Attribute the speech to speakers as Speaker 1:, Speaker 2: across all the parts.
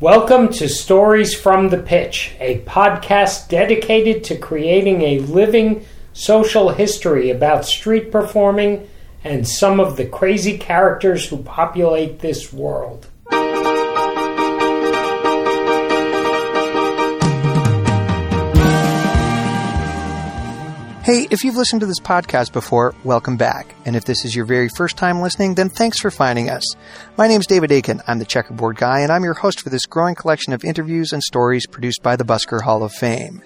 Speaker 1: Welcome to Stories from the Pitch, a podcast dedicated to creating a living social history about street performing and some of the crazy characters who populate this world.
Speaker 2: Hey, if you've listened to this podcast before, welcome back. And if this is your very first time listening, then thanks for finding us. My name's David Aiken. I'm the checkerboard guy, and I'm your host for this growing collection of interviews and stories produced by the Busker Hall of Fame.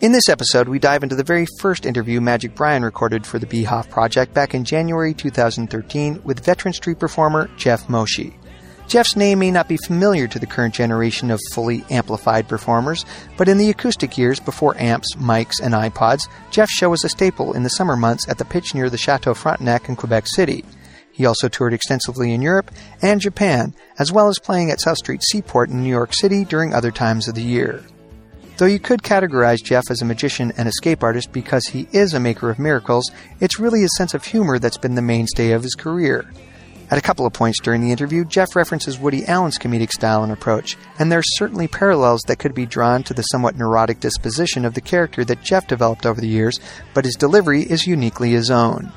Speaker 2: In this episode, we dive into the very first interview Magic Brian recorded for the BHoF Project back in January 2013 with veteran street performer Jeff Moche. Jeff's name may not be familiar to the current generation of fully amplified performers, but in the acoustic years before amps, mics, and iPods, Jeff's show was a staple in the summer months at the pitch near the Chateau Frontenac in Quebec City. He also toured extensively in Europe and Japan, as well as playing at South Street Seaport in New York City during other times of the year. Though you could categorize Jeff as a magician and escape artist because he is a maker of miracles, it's really his sense of humor that's been the mainstay of his career. At a couple of points during the interview, Jeff references Woody Allen's comedic style and approach, and there are certainly parallels that could be drawn to the somewhat neurotic disposition of the character that Jeff developed over the years, but his delivery is uniquely his own.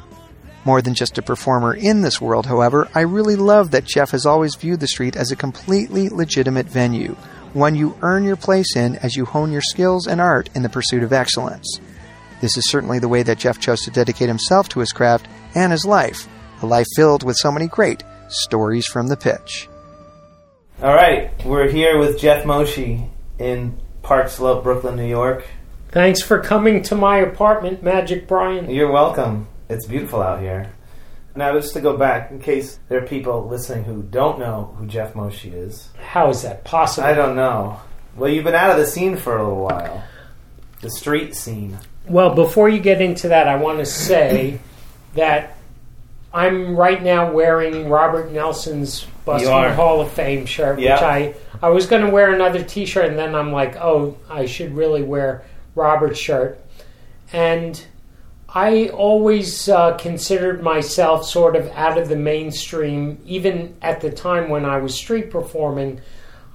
Speaker 2: More than just a performer in this world, however, I really love that Jeff has always viewed the street as a completely legitimate venue, one you earn your place in as you hone your skills and art in the pursuit of excellence. This is certainly the way that Jeff chose to dedicate himself to his craft and his life, a life filled with so many great stories from the pitch.
Speaker 3: All right, we're here with Jeff Moche in Park Slope, Brooklyn, New York.
Speaker 1: Thanks for coming to my apartment, Magic Brian.
Speaker 3: You're welcome. It's beautiful out here. Now, just to go back, in case there are people listening who don't know who Jeff Moche is,
Speaker 1: How is that possible?
Speaker 3: I don't know. Well, you've been out of the scene for a little while. The street scene.
Speaker 1: Well, before you get into that, I want to say that I'm right now wearing Robert Nelson's. Busker Hall of Fame shirt,
Speaker 3: Yeah.
Speaker 1: which I I was going to wear another T-shirt, and then I'm like, oh, I should really wear Robert's shirt, and I always uh, considered myself sort of out of the mainstream, even at the time when I was street performing.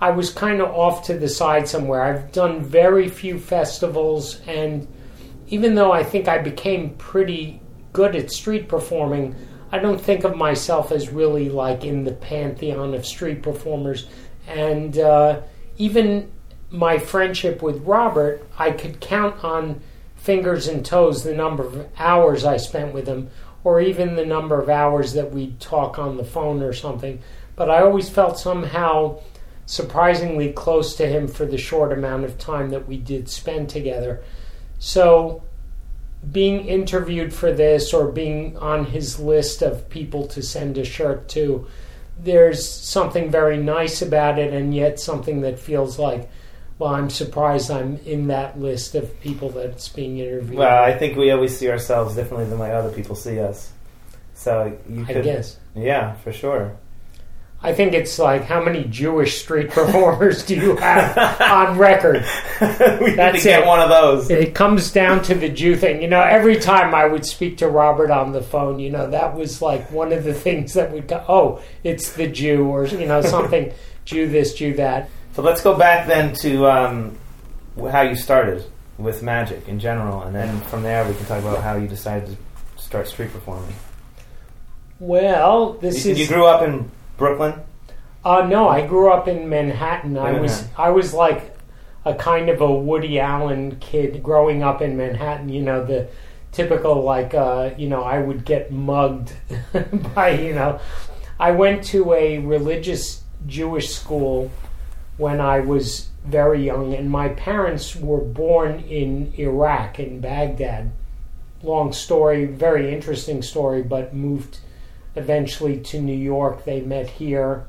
Speaker 1: I was kind of off to the side somewhere. I've done very few festivals, and even though I think I became pretty good at street performing, I don't think of myself as really like in the pantheon of street performers. And uh, even my friendship with Robert, I could count on fingers and toes the number of hours I spent with him, or even the number of hours that we'd talk on the phone or something. But I always felt somehow surprisingly close to him for the short amount of time that we did spend together. So, being interviewed for this or being on his list of people to send a shirt to, there's something very nice about it, and yet something that feels like, well, I'm surprised I'm in that list of people that's being interviewed.
Speaker 3: Well, I think we always see ourselves differently than the way other people see us. So you
Speaker 1: I
Speaker 3: could,
Speaker 1: guess.
Speaker 3: yeah, for sure.
Speaker 1: I think it's like, how many Jewish street performers do you have on record?
Speaker 3: we need
Speaker 1: That's
Speaker 3: to get
Speaker 1: it.
Speaker 3: one of those.
Speaker 1: It comes down to the Jew thing. You know, every time I would speak to Robert on the phone, you know, that was like one of the things that would go, oh, it's the Jew, or, you know, something, Jew this, Jew that.
Speaker 3: So let's go back then to um, how you started with magic in general, and then from there we can talk about how you decided to start street performing.
Speaker 1: Well, this
Speaker 3: You,
Speaker 1: is.
Speaker 3: you grew up in Brooklyn.
Speaker 1: Uh, no, I grew up in Manhattan. I was I was like a kind of a Woody Allen kid growing up in Manhattan. You know the typical like uh, you know I would get mugged by you know. I went to a religious Jewish school when I was very young, and my parents were born in Iraq in Baghdad. Long story, very interesting story, but moved eventually to New York. They met here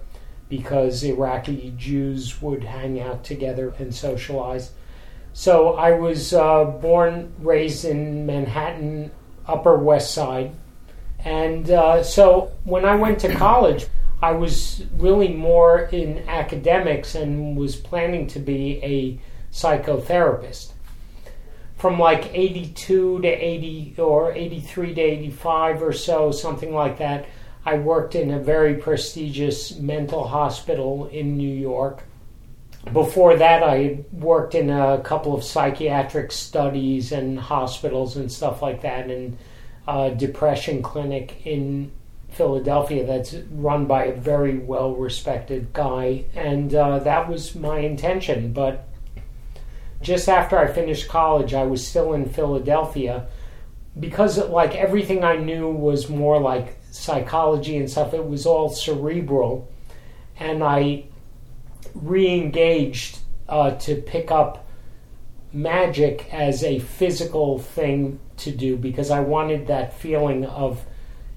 Speaker 1: because Iraqi Jews would hang out together and socialize. So I was uh, born, raised in Manhattan, Upper West Side. And uh, so when I went to college, I was really more in academics and was planning to be a psychotherapist. From like 82 to 80 or 83 to 85 or so, something like that, I worked in a very prestigious mental hospital in New York. before that, I worked in a couple of psychiatric studies and hospitals and stuff like that, and a depression clinic in Philadelphia that's run by a very well respected guy, and uh, that was my intention. But just after I finished college, I was still in Philadelphia because, like, everything I knew was more like psychology and stuff, it was all cerebral, and I re engaged uh, to pick up magic as a physical thing to do because I wanted that feeling of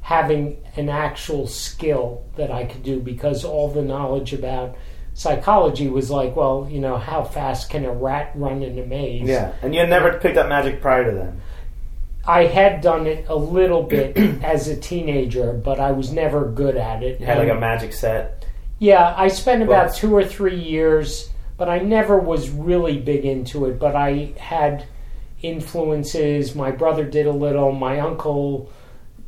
Speaker 1: having an actual skill that I could do because all the knowledge about psychology was like, well, you know, how fast can a rat run in a maze?
Speaker 3: Yeah, and you never picked up magic prior to then.
Speaker 1: I had done it a little bit as a teenager, but I was never good at it.
Speaker 3: You had like a magic set.
Speaker 1: Yeah, I spent about
Speaker 3: Books.
Speaker 1: two or three years, but I never was really big into it. But I had influences. My brother did a little. My uncle,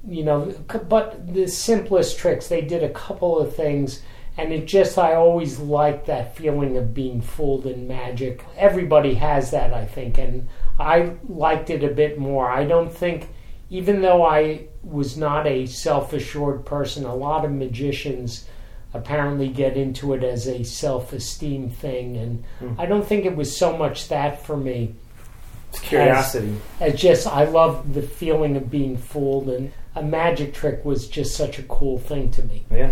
Speaker 1: you know, but the simplest tricks. They did a couple of things, and it just I always liked that feeling of being fooled in magic. Everybody has that, I think, and I liked it a bit more. I don't think, even though I was not a self-assured person, a lot of magicians apparently get into it as a self-esteem thing and
Speaker 3: Hmm.
Speaker 1: i don't think it was so much that for me
Speaker 3: It's curiosity.
Speaker 1: as just i love the feeling of being fooled and a magic trick was just such a cool thing to me
Speaker 3: Yeah.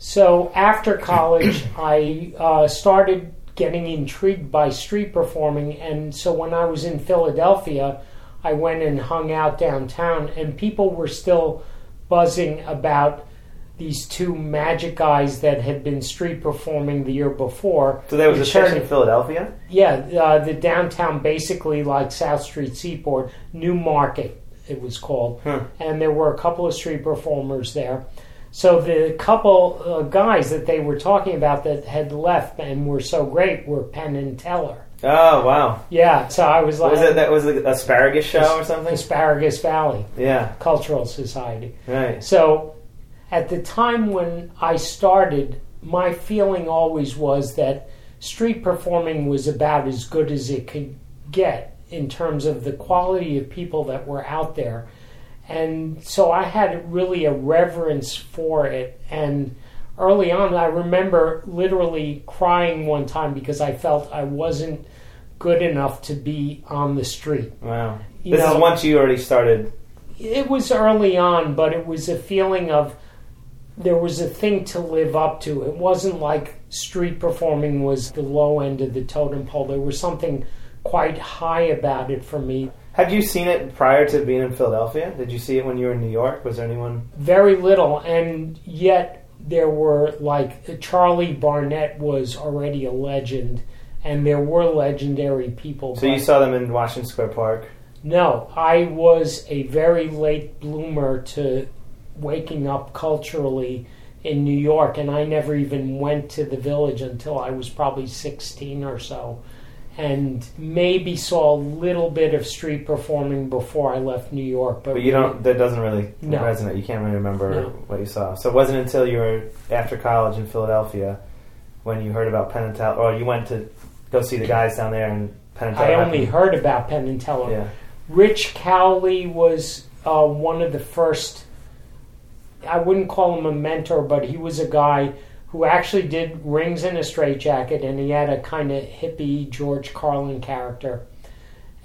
Speaker 1: So after college i uh, started getting intrigued by street performing and so when i was in philadelphia i went and hung out downtown and people were still buzzing about these two magic guys that had been street performing the year before.
Speaker 3: So there was a section in Philadelphia.
Speaker 1: Yeah, uh, the downtown, basically like South Street Seaport, New Market, it was called.
Speaker 3: Hmm.
Speaker 1: And there were a couple of street performers there. So the couple uh, guys that they were talking about that had left and were so great were Penn and Teller.
Speaker 3: Oh wow!
Speaker 1: Yeah, so I was like,
Speaker 3: was it that was the asparagus show or something?
Speaker 1: Asparagus Valley
Speaker 3: Yeah.
Speaker 1: Cultural Society.
Speaker 3: Right.
Speaker 1: So at the time when I started, my feeling always was that street performing was about as good as it could get in terms of the quality of people that were out there. And so I had really a reverence for it. And early on, I remember literally crying one time because I felt I wasn't good enough to be on the street.
Speaker 3: Wow.
Speaker 1: You
Speaker 3: this
Speaker 1: know-
Speaker 3: is once you already started.
Speaker 1: it was early on, but it was a feeling of there was a thing to live up to. It wasn't like street performing was the low end of the totem pole. There was something quite high about it for me.
Speaker 3: Had you seen it prior to being in Philadelphia? Did you see it when you were in New York? Was there anyone?
Speaker 1: Very little, and yet there were like Charlie Barnett was already a legend, and there were legendary people.
Speaker 3: So you saw them in Washington Square Park.
Speaker 1: No, I was a very late bloomer to waking up culturally in New York, and I never even went to the village until I was probably 16 or so. And maybe saw a little bit of street performing before I left New York, but,
Speaker 3: But you don't. That doesn't really
Speaker 1: No.
Speaker 3: resonate. You can't really remember
Speaker 1: No.
Speaker 3: what you saw. So it wasn't until you were after college in Philadelphia when you heard about Penn and Teller, or you went to go see the guys down there in Penn and Teller.
Speaker 1: I only heard about Penn and Teller.
Speaker 3: Yeah.
Speaker 1: Rich Cowley was uh, one of the first. I wouldn't call him a mentor, but he was a guy who actually did rings in a straitjacket, and he had a kind of hippie George Carlin character.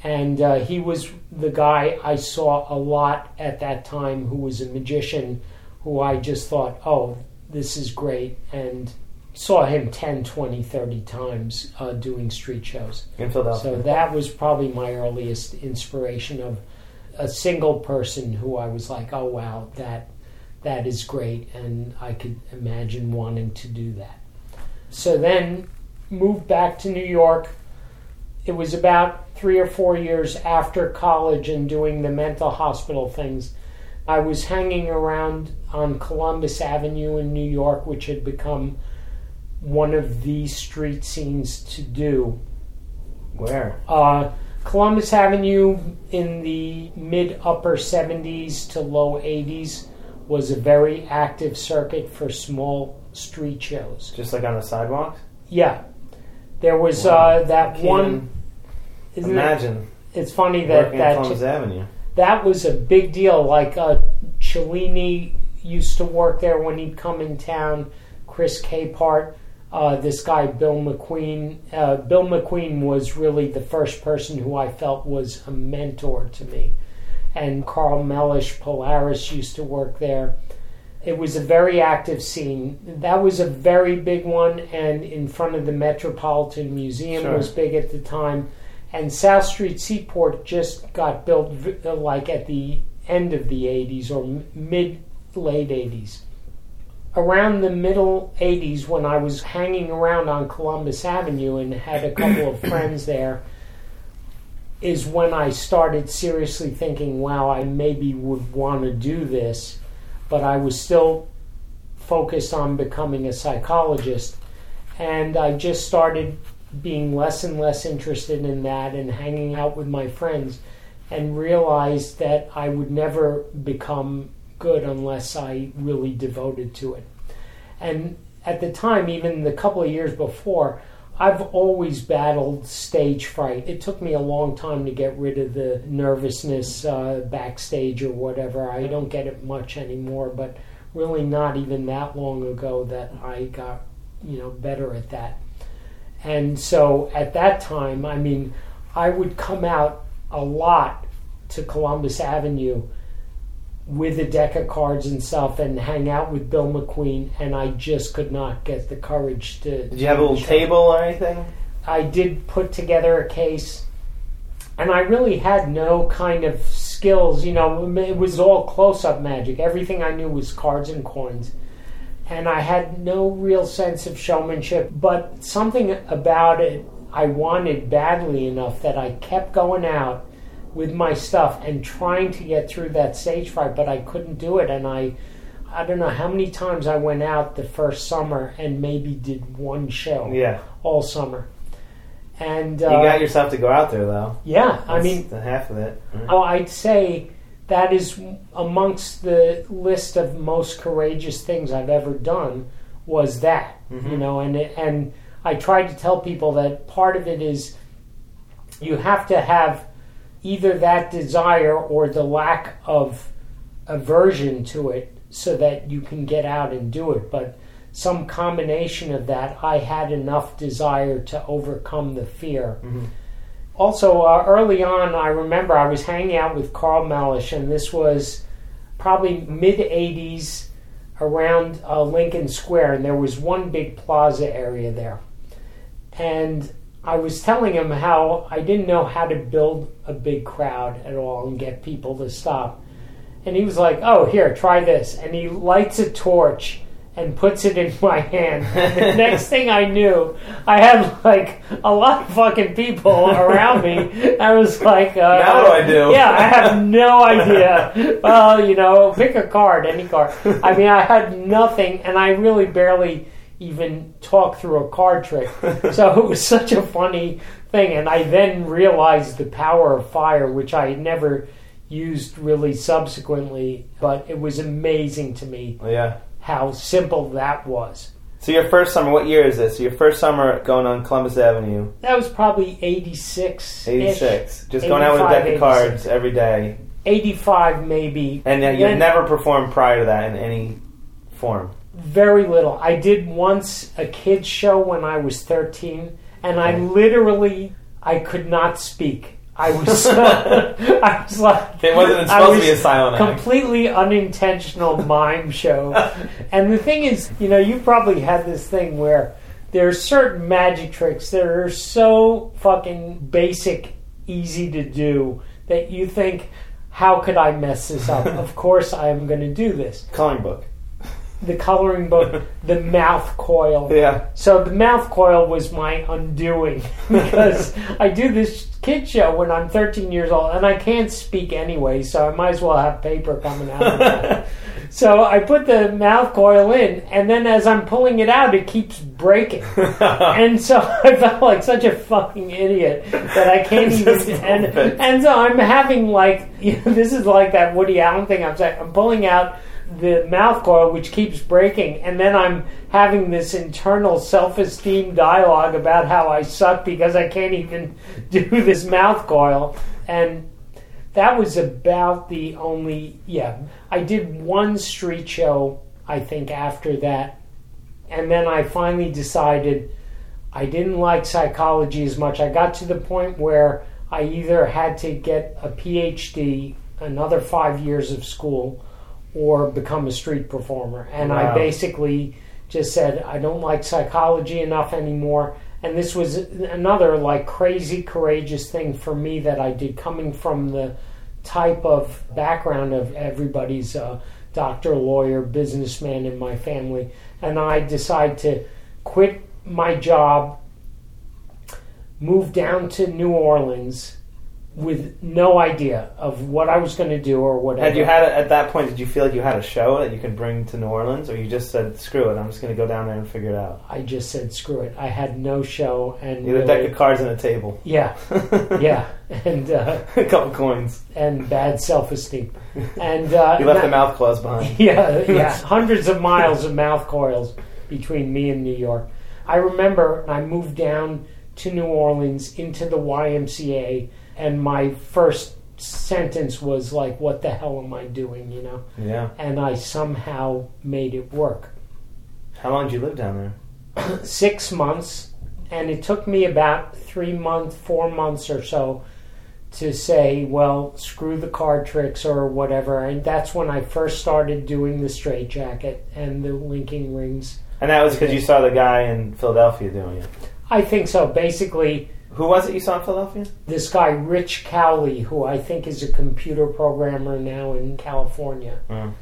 Speaker 1: And uh, he was the guy I saw a lot at that time who was a magician who I just thought, oh, this is great. And saw him 10, 20, 30 times uh, doing street shows.
Speaker 3: in Philadelphia.
Speaker 1: So that was probably my earliest inspiration of a single person who I was like, oh wow, that that is great, and I could imagine wanting to do that. So then moved back to New York. It was about three or four years after college and doing the mental hospital things. I was hanging around on Columbus Avenue in New York, which had become one of the street scenes to do.
Speaker 3: Where?
Speaker 1: Uh, Columbus Avenue in the mid upper 70s to low 80s was a very active circuit for small street shows.
Speaker 3: Just like on the sidewalks?
Speaker 1: Yeah. There was
Speaker 3: Wow.
Speaker 1: uh, that one. Isn't it?
Speaker 3: Imagine
Speaker 1: It's funny that that
Speaker 3: Avenue.
Speaker 1: that was a big deal. Like uh, Cellini used to work there when he'd come in town. Chris Capehart, uh, this guy Bill McQueen. Uh, Bill McQueen was really the first person who I felt was a mentor to me. And Carl Mellish Polaris used to work there. It was a very active scene. That was a very big one, and in front of the Metropolitan Museum
Speaker 3: Sure.
Speaker 1: was big at the time. And South Street Seaport just got built like at the end of the 80s or mid late 80s. Around the middle 80s, when I was hanging around on Columbus Avenue and had a couple of friends there, is when I started seriously thinking, wow, I maybe would want to do this. But I was still focused on becoming a psychologist. And I just started being less and less interested in that and hanging out with my friends and realized that I would never become good unless I really devoted to it. And at the time, even the couple of years before, I've always battled stage fright. It took me a long time to get rid of the nervousness uh, backstage or whatever. I don't get it much anymore, but really not even that long ago that I got, you know, better at that. And so at that time, I mean, I would come out a lot to Columbus Avenue with a deck of cards and stuff and hang out with Bill McQueen, and I just could not get the courage to.
Speaker 3: Did you have a little table or anything?
Speaker 1: I did put together a case, and I really had no kind of skills. You know, it was all close up magic. Everything I knew was cards and coins. And I had no real sense of showmanship, but something about it I wanted badly enough that I kept going out with my stuff and trying to get through that stage fright, but I couldn't do it. And I, I don't know how many times I went out the first summer and maybe did one show
Speaker 3: Yeah.
Speaker 1: all summer. And
Speaker 3: You
Speaker 1: uh,
Speaker 3: got yourself to go out there though.
Speaker 1: yeah, I mean,
Speaker 3: the half of it. right?
Speaker 1: oh, I'd say that is amongst the list of most courageous things I've ever done. Was that
Speaker 3: Mhm.
Speaker 1: you know, and it- and I tried to tell people that part of it is you have to have either that desire or the lack of aversion to it so that you can get out and do it. But some combination of that, I had enough desire to overcome the fear.
Speaker 3: Mhm.
Speaker 1: Also, uh, early on, I remember I was hanging out with Carl Mellish, and this was probably mid 80s around uh, Lincoln Square, and there was one big plaza area there. And I was telling him how I didn't know how to build a big crowd at all and get people to stop. And he was like, "Oh, here, try this." And he lights a torch and puts it in my hand. And the next thing I knew, I had like a lot of fucking people around me. I was like, uh,
Speaker 3: Now what do I do?
Speaker 1: Yeah, I have no idea. Well, you know, pick a card, any card. I mean, I had nothing, and I really barely even talk through a card trick. So it was such a funny thing, and I then realized the power of fire, which I had never used really subsequently, but it was amazing to me
Speaker 3: Yeah.
Speaker 1: how simple that was.
Speaker 3: So your first summer, what year is this? Your first summer going on Columbus Avenue,
Speaker 1: That was probably 86.
Speaker 3: eighty six. Just going out with a deck of cards every day,
Speaker 1: 85 maybe.
Speaker 3: and uh, you
Speaker 1: Then-
Speaker 3: never performed prior to that in any form.
Speaker 1: Very little. I did once a kids show when I was 13, and I
Speaker 3: oh.
Speaker 1: literally I could not speak. I was I was like
Speaker 3: It wasn't supposed to be a silent act.
Speaker 1: completely unintentional mime show. And the thing is, you know, you probably had this thing where there are certain magic tricks that are so fucking basic, easy to do that you think, how could I mess this up? of course, I am going to do this.
Speaker 3: Coloring book.
Speaker 1: The coloring book, the mouth coil.
Speaker 3: Yeah.
Speaker 1: So the mouth coil was my undoing because I do this kid show when I'm 13 years old and I can't speak anyway, so I might as well have paper coming out of that. So I put the mouth coil in, and then as I'm pulling it out, it keeps breaking. and so I felt like such a fucking idiot that I can't even. And, and so I'm having like you know, this is like that Woody Allen thing. I'm saying I'm pulling out the mouth coil, which keeps breaking, and then I'm having this internal self-esteem dialogue about how I suck because I can't even do this mouth coil, and that was about the only. Yeah, I did one street show, I think, after that, and then I finally decided I didn't like psychology as much. I got to the point where I either had to get a PhD, another five years of school, or become a street performer. And I basically just said, I don't like psychology enough anymore. And this was another like crazy courageous thing for me that I did coming from the type of background of everybody's uh, doctor, lawyer, businessman in my family. And I decided to quit my job, move down to New Orleans with no idea of what I was going to do or whatever.
Speaker 3: Had you had a, at that point? Did you feel like you had a show that you could bring to New Orleans, or you just said, "Screw it, I'm just going to go down there and figure it out"?
Speaker 1: I just said screw it. I had no show and
Speaker 3: You had a
Speaker 1: really-
Speaker 3: deck of cards and a table,
Speaker 1: yeah, yeah, and uh,
Speaker 3: a couple coins.
Speaker 1: and bad self esteem, and uh,
Speaker 3: You left the mouth coils behind.
Speaker 1: Yeah, yeah. Hundreds of miles of mouth coils between me and New York. I remember I moved down to New Orleans into the YMCA, and my first sentence was like, What the hell am I doing? You know?
Speaker 3: Yeah.
Speaker 1: And I somehow made it work.
Speaker 3: How long did you live down there?
Speaker 1: Six months, and it took me about three months, four months or so to say, well, screw the card tricks or whatever. And that's when I first started doing the straight jacket and the linking rings.
Speaker 3: And that was because you saw the guy in Philadelphia doing it.
Speaker 1: I think so. Basically,
Speaker 3: Who was it you saw in Philadelphia?
Speaker 1: this guy, Rich Cowley, who I think is a computer programmer now in California.
Speaker 3: Mm.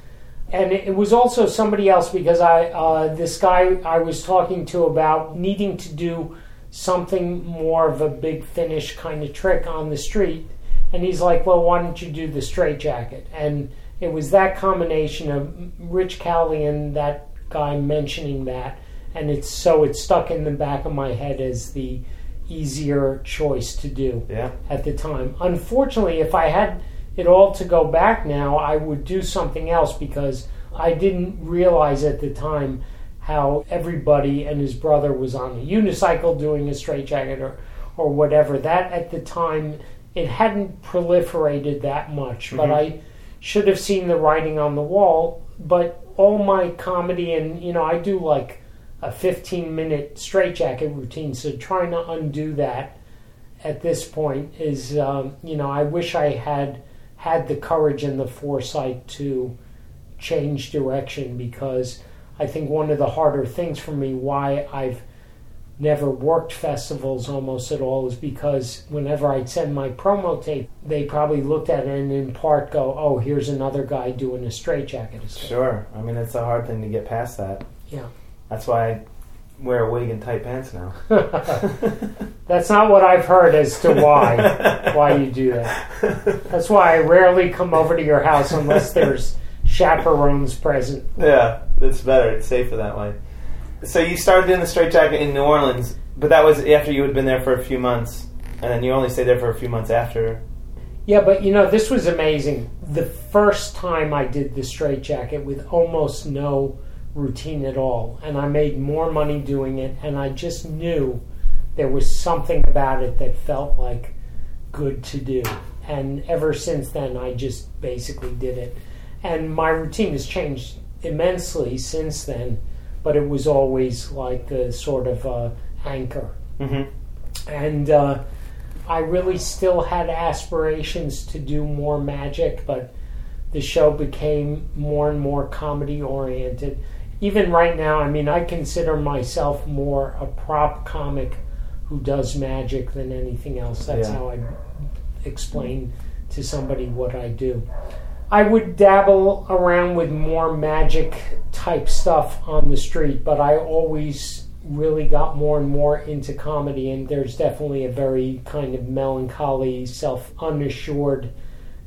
Speaker 1: And it was also somebody else because I, uh, this guy I was talking to about needing to do something more of a big finish kind of trick on the street. And he's like, well, why don't you do the straight jacket? And it was that combination of Rich Cowley and that guy mentioning that. And it's so it stuck in the back of my head as the easier choice to do
Speaker 3: Yeah.
Speaker 1: at the time. Unfortunately, if I had it all to go back now, I would do something else because I didn't realize at the time how everybody and his brother was on a unicycle doing a straitjacket or, or whatever. That at the time, it hadn't proliferated that much, but
Speaker 3: Mhm.
Speaker 1: I should have seen the writing on the wall. But all my comedy and, you know, I do like a 15 minute straitjacket routine, so trying to undo that at this point is, um, you know, I wish I had had the courage and the foresight to change direction because I think one of the harder things for me, why I've never worked festivals almost at all, is because whenever I'd send my promo tape, they probably looked at it and in part go, oh, here's another guy doing a straitjacket.
Speaker 3: Sure. I mean, it's a hard thing to get past that.
Speaker 1: Yeah.
Speaker 3: That's why I wear a wig and tight pants now.
Speaker 1: That's not what I've heard as to why why you do that. That's why I rarely come over to your house unless there's chaperones present.
Speaker 3: Yeah, it's better. It's safer that way. So you started doing the straight jacket in New Orleans, but that was after you had been there for a few months, and then you only stayed there for a few months after.
Speaker 1: Yeah, but you know, this was amazing. The first time I did the straight jacket with almost no routine at all, and I made more money doing it, and I just knew there was something about it that felt like good to do. And ever since then, I just basically did it. And my routine has changed immensely since then, but it was always like the sort of uh, anchor
Speaker 3: Mm-hmm.
Speaker 1: and uh, I really still had aspirations to do more magic, but the show became more and more comedy oriented. Even right now, I mean, I consider myself more a prop comic who does magic than anything else. That's
Speaker 3: Yeah.
Speaker 1: how I explain to somebody what I do. I would dabble around with more magic type stuff on the street, but I always really got more and more into comedy, and there's definitely a very kind of melancholy, self unassured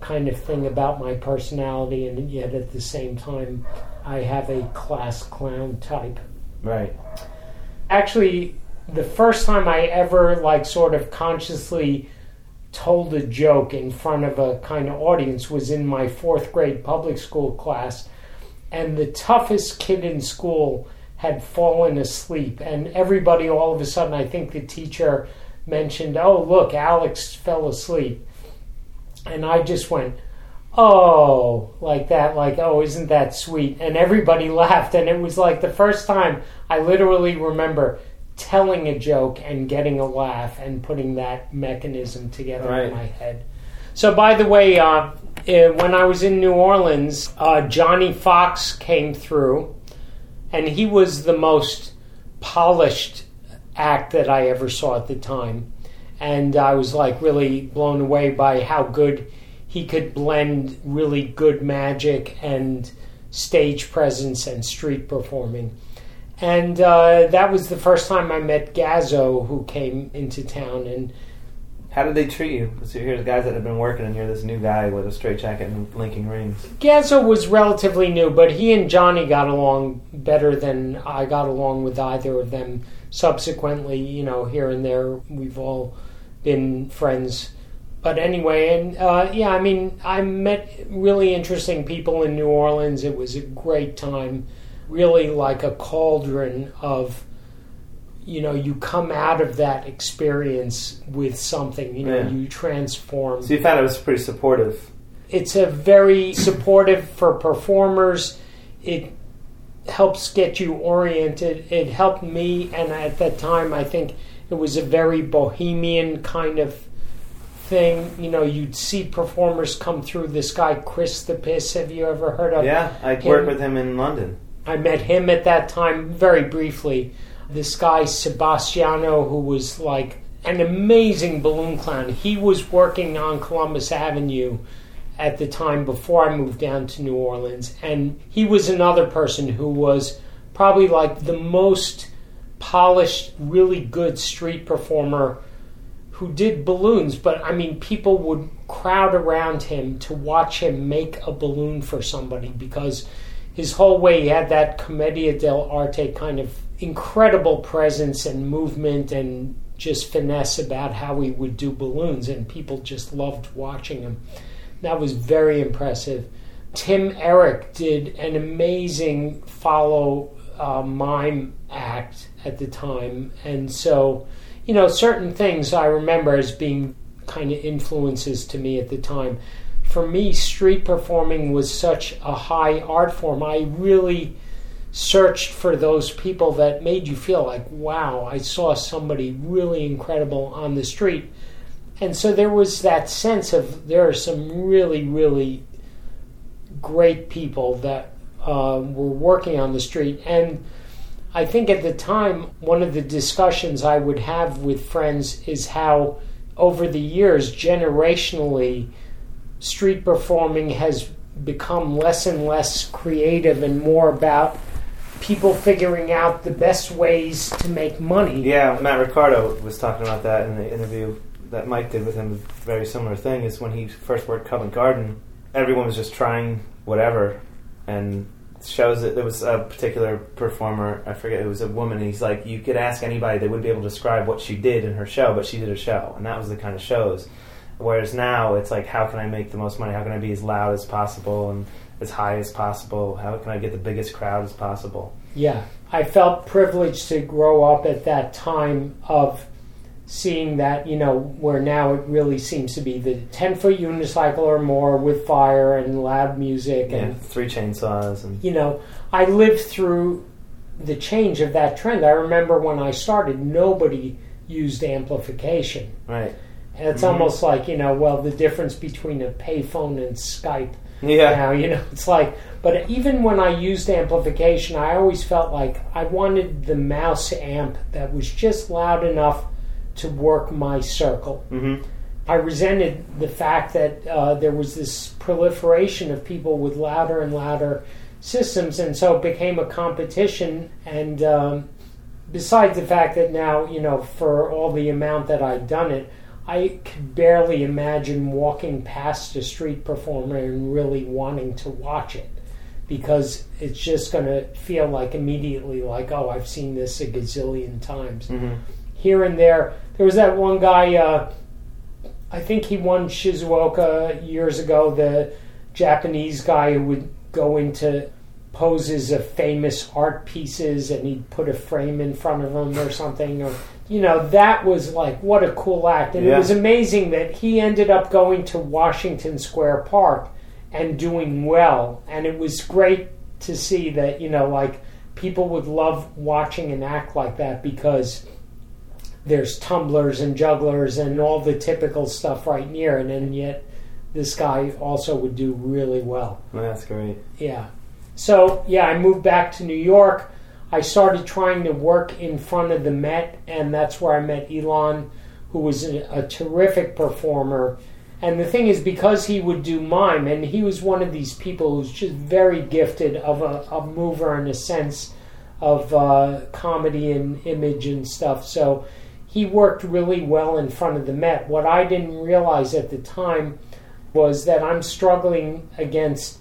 Speaker 1: kind of thing about my personality, and yet at the same time, I have a class clown type.
Speaker 3: Right.
Speaker 1: Actually, the first time I ever, like, sort of consciously told a joke in front of a kind of audience was in my fourth grade public school class and the toughest kid in school had fallen asleep. And everybody, all of a sudden, I think the teacher mentioned, Oh, look, Alex fell asleep. And I just went, Oh, like that, like, oh, isn't that sweet? And everybody laughed. And it was like the first time I literally remember telling a joke and getting a laugh and putting that mechanism together
Speaker 3: Right.
Speaker 1: in my head. So, by the way, uh, eh, when I was in New Orleans, uh, Johnny Fox came through, and he was the most polished act that I ever saw at the time. And I was like really blown away by how good he could blend really good magic and stage presence and street performing. And uh, that was the first time I met Gazzo, who came into town. And
Speaker 3: How did they treat you? So here's guys that have been working, and you're this new guy with a straight jacket and linking rings.
Speaker 1: Gazzo was relatively new, but he and Johnny got along better than I got along with either of them. Subsequently, you know, here and there, we've all been friends. But anyway, and uh, yeah, I mean, I met really interesting people in New Orleans. It was a great time, really like a cauldron of, you know, you come out of that experience with something, you know,
Speaker 3: Yeah.
Speaker 1: you transform
Speaker 3: So you found it was pretty supportive.
Speaker 1: it's a very supportive for performers. It helps get you oriented. It helped me, and at that time, I think it was a very bohemian kind of thing. You know, you'd see performers come through. This guy, Chris the Piss, have you ever heard of?
Speaker 3: Yeah, I worked with him in London.
Speaker 1: I met him at that time very briefly. This guy Sebastiano, who was like an amazing balloon clown. He was working on Columbus Avenue at the time before I moved down to New Orleans, and he was another person who was probably like the most polished, really good street performer who did balloons, but I mean, people would crowd around him to watch him make a balloon for somebody because his whole way he had that commedia dell'arte kind of incredible presence and movement and just finesse about how he would do balloons, and people just loved watching him. That was very impressive. Tim Eric did an amazing follow uh, mime act at the time, and so you know certain things I remember as being kind of influences to me at the time. For me, street performing was such a high art form. I really searched for those people that made you feel like, wow, I saw somebody really incredible on the street. And so there was that sense of there are some really, really great people that uh, were working on the street. And I think at the time, one of the discussions I would have with friends is how, over the years, generationally, street performing has become less and less creative and more about people figuring out the best ways to make money.
Speaker 3: Yeah, Matt Ricardo was talking about that in the interview that Mike did with him. A very similar thing is when he first worked Covent Garden, everyone was just trying whatever, and shows that there was a particular performer. I forget it was a woman. He's like, you could ask anybody, they wouldn't be able to describe what she did in her show, but she did a show, and that was the kind of shows. Whereas now it's like, how can I make the most money? How can I be as loud as possible and as high as possible? How can I get the biggest crowd as possible?
Speaker 1: Yeah, I felt privileged to grow up at that time of seeing that, you know, where now it really seems to be the 10 foot unicycle or more with fire and loud music.
Speaker 3: Yeah,
Speaker 1: And,
Speaker 3: three chainsaws and
Speaker 1: you know, I lived through the change of that trend. I remember when I started, nobody used amplification.
Speaker 3: right.
Speaker 1: And it's
Speaker 3: Mhm.
Speaker 1: almost like, you know, well, the difference between a payphone and Skype
Speaker 3: Yeah.
Speaker 1: now you know it's like but even when i used amplification i always felt like i wanted the mouse amp that was just loud enough to work my circle.
Speaker 3: Hmm
Speaker 1: i resented the fact that uh, there was this proliferation of people with louder and louder systems and so it became a competition. And um, besides the fact that now you know for all the amount that i'd done it I could barely imagine walking past a street performer and really wanting to watch it. Because it's just going to feel like immediately like, oh, I've seen this a gazillion times.
Speaker 3: hmm
Speaker 1: Here and there, there was that one guy, uh, I think he won Shizuoka years ago, the Japanese guy who would go into poses of famous art pieces and he'd put a frame in front of him or something or you know that was like what a cool act. And
Speaker 3: Yeah.
Speaker 1: it was amazing that he ended up going to Washington Square Park and doing well. And it was great to see that you know like people would love watching an act like that because there's tumblers and jugglers and all the typical stuff right near and then yet this guy also would do really well
Speaker 3: That's great.
Speaker 1: yeah. So, yeah, I moved back to New York. I started trying to work in front of the Met, and that's where I met Elon, who was a, a terrific performer. And the thing is, because he would do mime, and he was one of these people who's just very gifted of a, a mover and a sense of uh, comedy and image and stuff. So he worked really well in front of the Met. What I didn't realize at the time was that I'm struggling against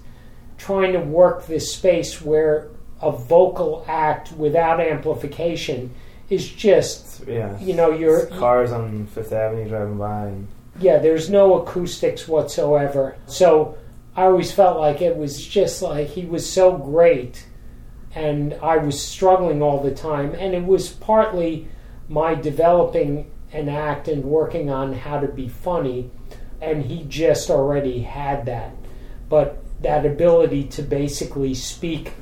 Speaker 1: trying to work this space where a vocal act without amplification is just
Speaker 3: yeah.
Speaker 1: you know you're
Speaker 3: cars on Fifth Avenue driving by. And,
Speaker 1: yeah there's no acoustics whatsoever so i always felt like it was just like he was so great and i was struggling all the time and it was partly my developing an act and working on how to be funny and he just already had that. But that ability to basically speak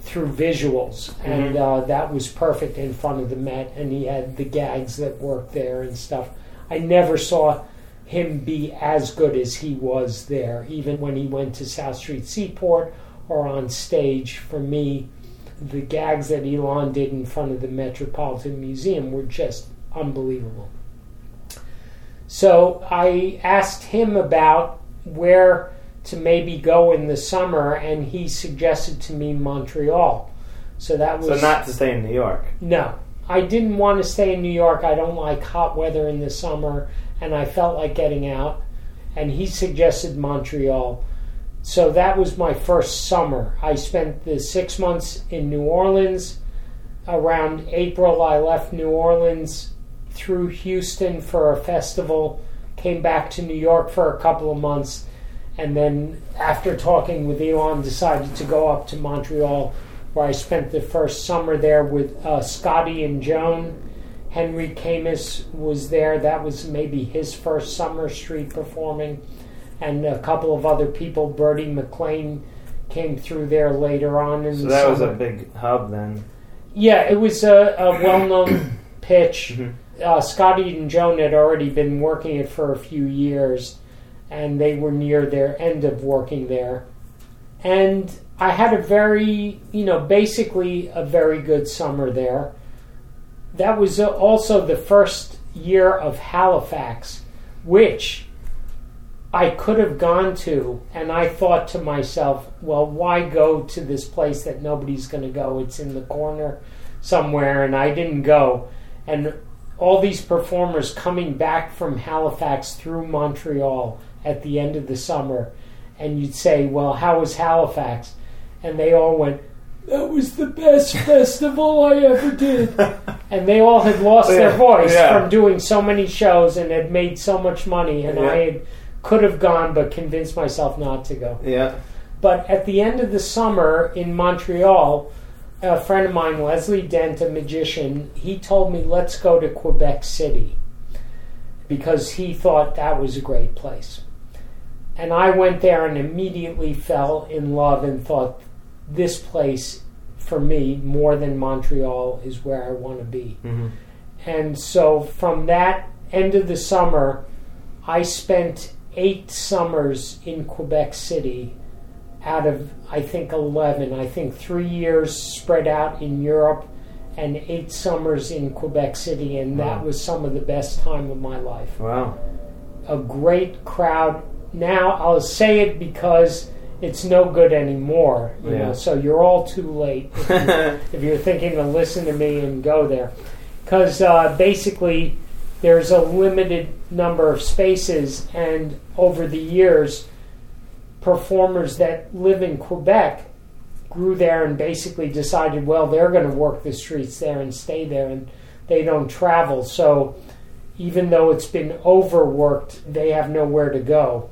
Speaker 1: through visuals and uh, that was perfect in front of the met and he had the gags that worked there and stuff. I never saw him be as good as he was there even when he went to south street seaport or on stage for me the gags that elon did in front of the metropolitan museum were just unbelievable so i asked him about where to maybe go in the summer, and he suggested to me Montreal. So that was
Speaker 3: so not to stay in New York.
Speaker 1: no. I didn't want to stay in New York. I don't like hot weather in the summer, and I felt like getting out. And he suggested Montreal. So that was my first summer. I spent the six months in New Orleans. Around April, I left New Orleans through Houston for a festival, came back to New York for a couple of months, and then after talking with Elon, decided to go up to Montreal, where I spent the first summer there with uh, Scotty and Joan. Henry Camus was there. That was maybe his first summer street performing, and a couple of other people. Bertie McLean came through there later on in
Speaker 3: So
Speaker 1: the
Speaker 3: that was a big hub then.
Speaker 1: Yeah, it was a, a well-known pitch.
Speaker 3: Mhm.
Speaker 1: Uh, Scotty and Joan had already been working it for a few years, and they were near their end of working there. And I had a very, you know, basically a very good summer there. That was uh, also the first year of Halifax, which I could have gone to, and I thought to myself, well, why go to this place that nobody's going to go? It's in the corner somewhere, and I didn't go. And all these performers coming back from Halifax through Montreal at the end of the summer, and you'd say, well, how was Halifax? And they all went, that was the best festival I ever did. And they all had lost oh,
Speaker 3: Yeah,
Speaker 1: their voice
Speaker 3: yeah.
Speaker 1: from doing so many shows and had made so much money, and I had, could have gone but convinced myself not to go.
Speaker 3: Yeah.
Speaker 1: But at the end of the summer in Montreal, a friend of mine, Leslie Dent, a magician, he told me, let's go to Quebec City because he thought that was a great place. And I went there and immediately fell in love and thought, this place for me, more than Montreal, is where I want to be.
Speaker 3: hmm
Speaker 1: And so from that end of the summer, I spent eight summers in Quebec City out of, I think, 11. I think three years spread out in Europe and eight summers in Quebec City. And that
Speaker 3: Wow.
Speaker 1: was some of the best time of my life.
Speaker 3: Wow.
Speaker 1: A great crowd. Now, I'll say it because it's no good anymore. You
Speaker 3: Yeah.
Speaker 1: know, so you're all too late if you if you're thinking to listen to me and go there. Because uh, basically, there's a limited number of spaces, and over the years, performers that live in Quebec grew there and basically decided, well, they're going to work the streets there and stay there, and they don't travel. So even though it's been overworked, they have nowhere to go.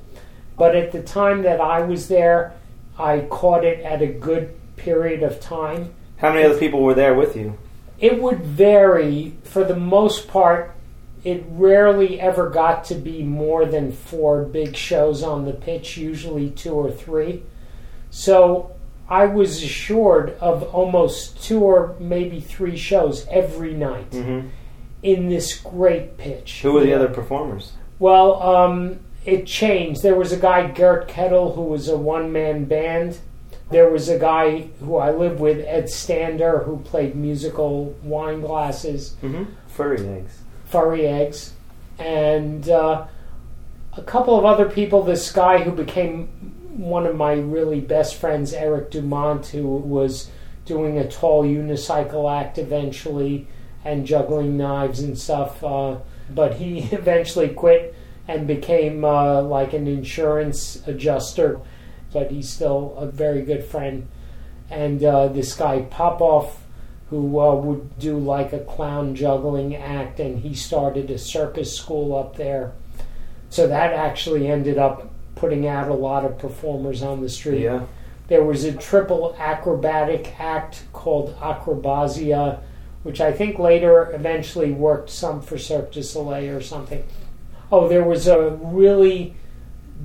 Speaker 1: But at the time that I was there, I caught it at a good period of time.
Speaker 3: How many other people were there with you?
Speaker 1: It would vary. For the most part, it rarely ever got to be more than four big shows on the pitch, usually two or three. So I was assured of almost two or maybe three shows every night
Speaker 3: Mm-hmm.
Speaker 1: in this great pitch.
Speaker 3: Who were the other performers?
Speaker 1: Well, um, it changed. There was a guy, Gert Kettle, who was a one man band. There was a guy who I lived with, Ed Stander, who played musical wine glasses,
Speaker 3: Mm-hmm. Furry eggs.
Speaker 1: Furry eggs, and uh, a couple of other people. This guy who became one of my really best friends, Eric Dumont, who was doing a tall unicycle act eventually and juggling knives and stuff. Uh, but he eventually quit and became uh, like an insurance adjuster. But he's still a very good friend. And uh, this guy Popoff, who uh, would do like a clown juggling act, and he started a circus school up there. So that actually ended up putting out a lot of performers on the street.
Speaker 3: Yeah.
Speaker 1: There was a triple acrobatic act called Acrobazia, which I think later eventually worked some for Cirque du Soleil or something. Oh, there was a really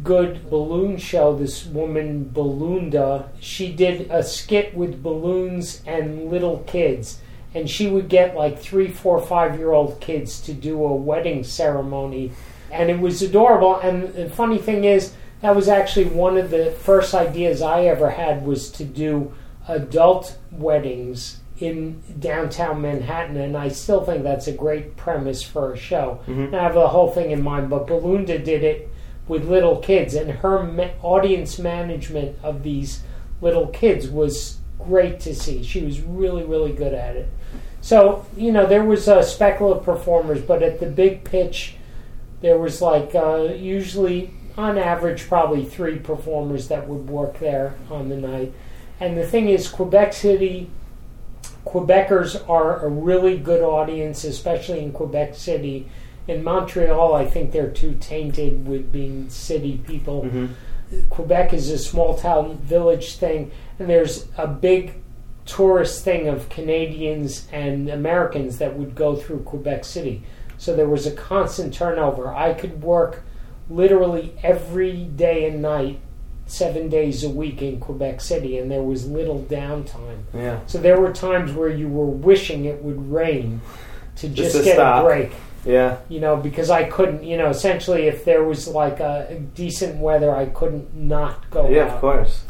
Speaker 1: good balloon show. This woman, Balloonda, she did a skit with balloons and little kids. And she would get like three, four, five year old kids to do a wedding ceremony. And it was adorable. And the funny thing is, that was actually one of the first ideas I ever had was to do adult weddings in downtown Manhattan, and I still think that's a great premise for a show.
Speaker 3: Mhm.
Speaker 1: I have the whole thing in mind, but Belinda did it with little kids, and her ma- audience management of these little kids was great to see. She was really, really good at it. So you know, there was a speckle of performers, but at the big pitch, there was like uh, usually on average probably three performers that would work there on the night. And the thing is, Quebec City, Quebecers are a really good audience, especially in Quebec City. In Montreal, I think they're too tainted with being city people.
Speaker 3: Mm-hmm.
Speaker 1: Quebec is a small town village thing, and there's a big tourist thing of Canadians and Americans that would go through Quebec City. So there was a constant turnover. I could work literally every day and night, seven days a week in Quebec City, and there was little downtime.
Speaker 3: Yeah.
Speaker 1: So there were times where you were wishing it would rain to just,
Speaker 3: to
Speaker 1: get
Speaker 3: stop.
Speaker 1: a break
Speaker 3: Yeah.
Speaker 1: you know, because I couldn't, you know, essentially if there was like a decent weather, I couldn't not go
Speaker 3: Yeah,
Speaker 1: out.
Speaker 3: of course.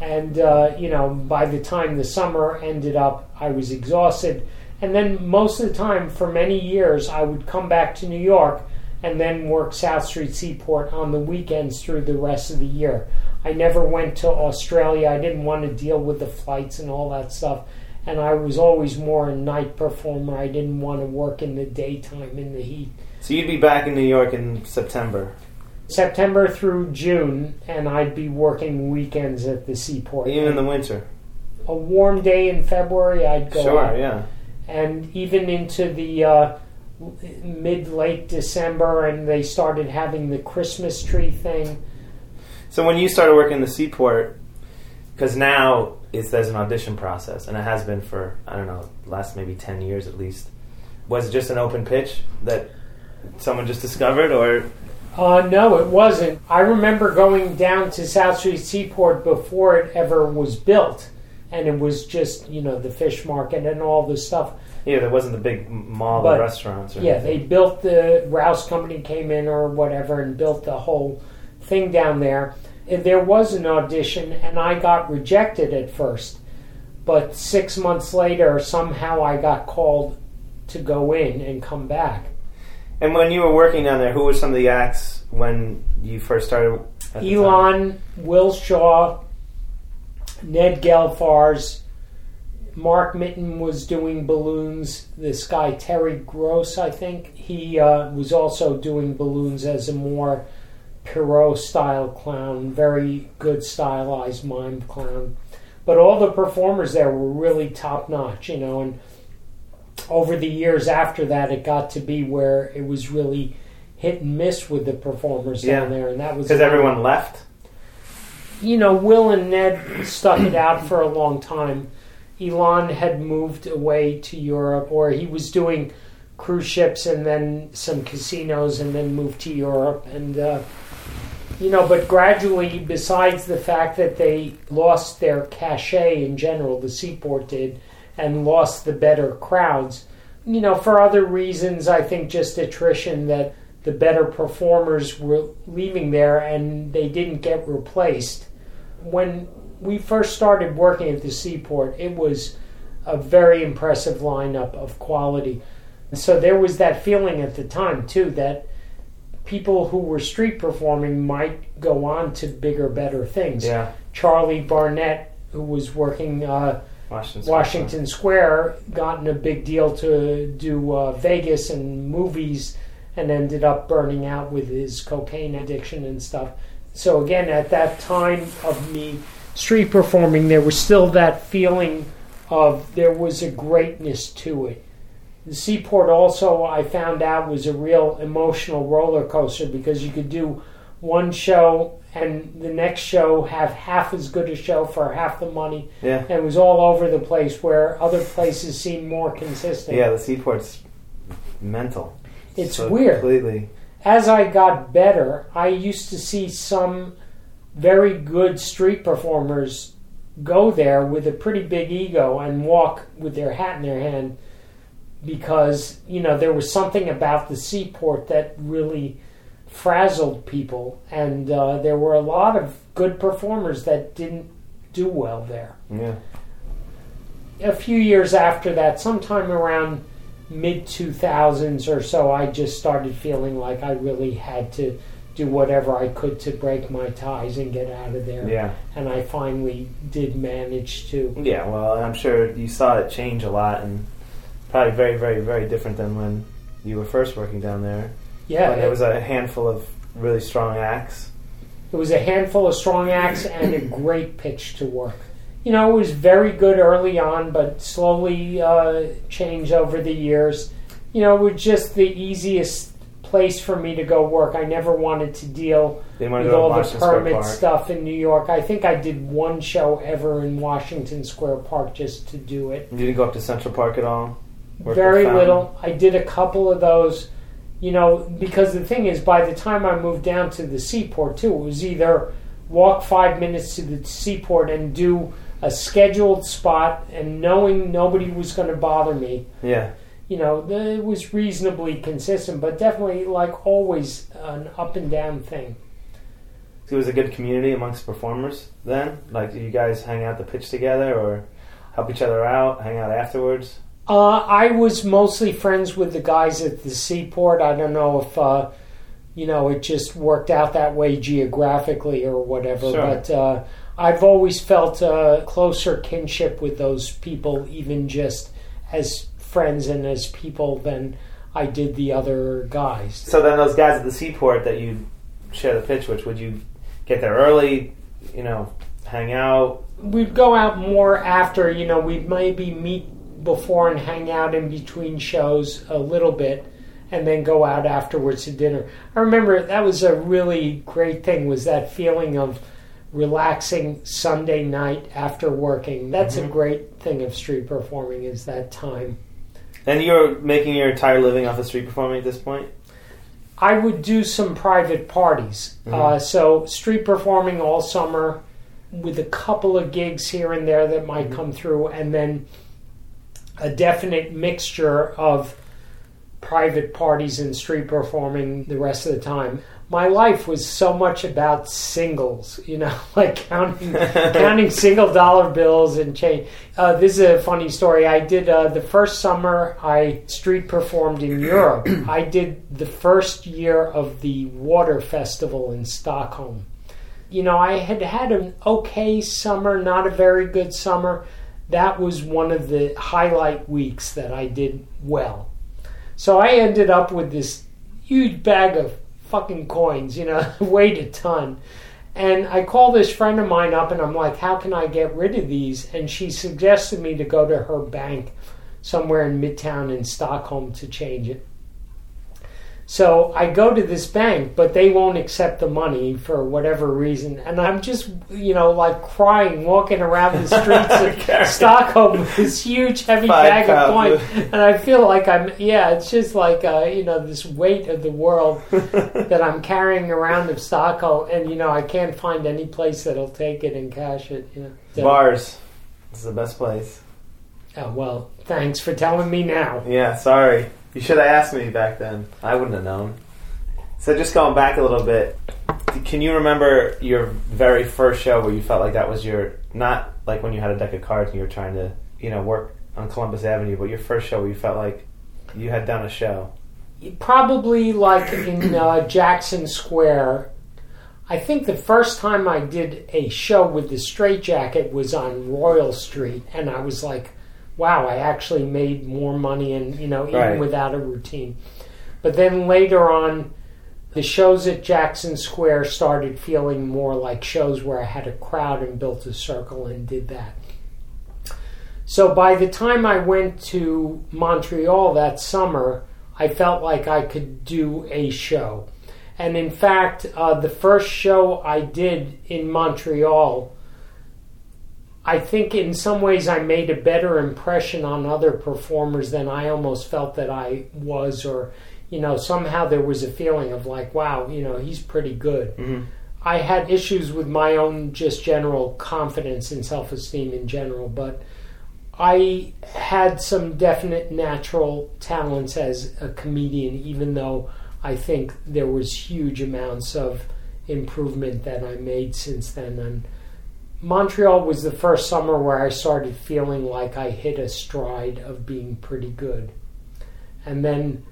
Speaker 1: And, uh, you know, by the time the summer ended up, I was exhausted. And then most of the time, for many years, I would come back to New York and then work South Street Seaport on the weekends through the rest of the year. I never went to Australia. I didn't want to deal with the flights and all that stuff. And I was always more a night performer. I didn't want to work in the daytime in the heat.
Speaker 3: So you'd be back in New York in September.
Speaker 1: September through June, and I'd be working weekends at the seaport.
Speaker 3: Even in the winter.
Speaker 1: a warm day in February, I'd go
Speaker 3: Sure,
Speaker 1: out,
Speaker 3: yeah.
Speaker 1: and even into the uh, mid late December, and they started having the Christmas tree thing.
Speaker 3: So when you started working the Seaport, because now it's there's an audition process, and it has been for I don't know, last maybe ten years at least. Was it just an open pitch that someone just discovered, or
Speaker 1: Uh, no, it wasn't. I remember going down to South Street Seaport before it ever was built, and it was just you know the fish market and all this stuff.
Speaker 3: yeah, there wasn't the big mall
Speaker 1: But-
Speaker 3: of restaurants. Or
Speaker 1: Yeah, they built the Rouse Company came in or whatever and built the whole thing down there. There was an audition, and I got rejected at first, but six months later, somehow I got called to go in and come back.
Speaker 3: And when you were working down there, who were some of the acts when you first started? at the time?
Speaker 1: Elon, Will Shaw, Ned Gelfars, Mark Mitton was doing balloons. This guy Terry Gross, I think, he uh, was also doing balloons as a more Pierrot style clown, very good stylized mime clown. But all the performers there were really top notch, you know. And over the years after that, it got to be where it was really hit and miss with the performers
Speaker 3: Yeah.
Speaker 1: down there, and that was
Speaker 3: because everyone left.
Speaker 1: you know, Will and Ned stuck it out for a long time. Elon had moved away to Europe, or he was doing cruise ships and then some casinos, and then moved to Europe. And uh, you know, but gradually, besides the fact that they lost their cachet in general, the Seaport did, and lost the better crowds. You know, for other reasons, I think just attrition that the better performers were leaving there and they didn't get replaced. When we first started working at the Seaport, it was a very impressive lineup of quality. So there was that feeling at the time, too, that people who were street performing might go on to bigger, better things.
Speaker 3: Yeah.
Speaker 1: Charlie Barnett, who was working uh,
Speaker 3: Washington. Square.
Speaker 1: Square, gotten a big deal to do uh, Vegas and movies, and ended up burning out with his cocaine addiction and stuff. So again, at that time of me street performing, there was still that feeling of there was a greatness to it. The Seaport also, I found out, was a real emotional roller coaster because you could do one show and the next show have half as good a show for half the money.
Speaker 3: Yeah.
Speaker 1: And it was all over the place where other places seemed more consistent.
Speaker 3: Yeah, the seaport's mental.
Speaker 1: It's
Speaker 3: So
Speaker 1: weird.
Speaker 3: Completely.
Speaker 1: As I got better, I used to see some very good street performers go there with a pretty big ego and walk with their hat in their hand because, you know, there was something about the seaport that really frazzled people. And uh, there were a lot of good performers that didn't do well there.
Speaker 3: Yeah.
Speaker 1: a few years after that, sometime around mid 2000s or so, I just started feeling like I really had to do whatever I could to break my ties and get out of there.
Speaker 3: Yeah.
Speaker 1: And I finally did manage to.
Speaker 3: Yeah, well, I'm sure you saw it change a lot and probably very, very, very different than when you were first working down there.
Speaker 1: Yeah,
Speaker 3: when there was a handful of really strong acts.
Speaker 1: It was a handful of strong acts and a great pitch to work. You know, it was very good early on, but slowly uh, changed over the years. You know, it was just the easiest place for me to go work. I never wanted to deal with
Speaker 3: to
Speaker 1: all the permit stuff in New York. I think I did one show ever in Washington Square Park just to do it.
Speaker 3: You didn't go up to Central Park at all?
Speaker 1: Very little. I did a couple of those, you know, because the thing is, by the time I moved down to the seaport, too, it was either walk five minutes to the seaport and do a scheduled spot and knowing nobody was going to bother me.
Speaker 3: Yeah.
Speaker 1: You know, the- it was reasonably consistent, but definitely, like always, an up and down thing.
Speaker 3: So it was a good community amongst performers then? Like, do you guys hang out the pitch together or help each other out, hang out afterwards?
Speaker 1: Uh, I was mostly friends with the guys at the seaport. I don't know if uh, you know it just worked out that way geographically or whatever,
Speaker 3: Sure.
Speaker 1: but uh, I've always felt a closer kinship with those people, even just as friends and as people, than I did the other guys.
Speaker 3: So then those guys at the seaport that you share the pitch with, would you get there early, you know, hang out?
Speaker 1: We'd go out more after, you know, we'd maybe meet before and hang out in between shows a little bit and then go out afterwards to dinner. I remember that was a really great thing was that feeling of relaxing Sunday night after working. That's a
Speaker 3: Mhm.
Speaker 1: great thing of street performing is that time.
Speaker 3: And you're making your entire living off of street performing at this point?
Speaker 1: I would do some private parties.
Speaker 3: Mhm.
Speaker 1: Uh, so street performing all summer with a couple of gigs here and there that might
Speaker 3: Mhm.
Speaker 1: come through, and then a definite mixture of private parties and street performing the rest of the time. My life was so much about singles, you know, like counting counting single dollar bills and change. Uh, this is a funny story. I did uh, the first summer I street performed in Europe. I did the first year of the Water Festival in Stockholm. You know, I had had an okay summer, not a very good summer. That was one of the highlight weeks that I did well. So I ended up with this huge bag of fucking coins, you know, weighed a ton. And I called this friend of mine up and I'm like, how can I get rid of these? And she suggested me to go to her bank somewhere in Midtown in Stockholm to change it. So I go to this bank, but they won't accept the money for whatever reason. And I'm just, you know, like crying, walking around the streets of Stockholm with this huge, heavy
Speaker 3: Five
Speaker 1: bag of coins. And I feel like I'm, yeah, it's just like, uh, you know, this weight of the world that I'm carrying around of Stockholm. And, you know, I can't find any place that'll take it and cash it. You know. So-
Speaker 3: Bars. Is the best place.
Speaker 1: Oh, well, thanks for telling me now.
Speaker 3: Yeah, sorry. You should have asked me back then. I wouldn't have known. So just going back a little bit, can you remember your very first show where you felt like that was your not like when you had a deck of cards and you were trying to you know work on Columbus Avenue, but your first show where you felt like you had done a show.
Speaker 1: Probably like in uh, Jackson Square. I think the first time I did a show with the Straight Jacket was on Royal Street, and I was like, "Wow, I actually made more money, and you know, even
Speaker 3: Right.
Speaker 1: without a routine." But then later on, the shows at Jackson Square started feeling more like shows where I had a crowd and built a circle and did that. So by the time I went to Montreal that summer, I felt like I could do a show. And in fact, uh, the first show I did in Montreal, I think in some ways I made a better impression on other performers than I almost felt that I was, or, you know, somehow there was a feeling of like, wow, you know, he's pretty good.
Speaker 3: Mm-hmm.
Speaker 1: I had issues with my own just general confidence and self esteem in general, but I had some definite natural talents as a comedian, even though I think there was huge amounts of improvement that I made since then. And Montreal was the first summer where I started feeling like I hit a stride of being pretty good. And then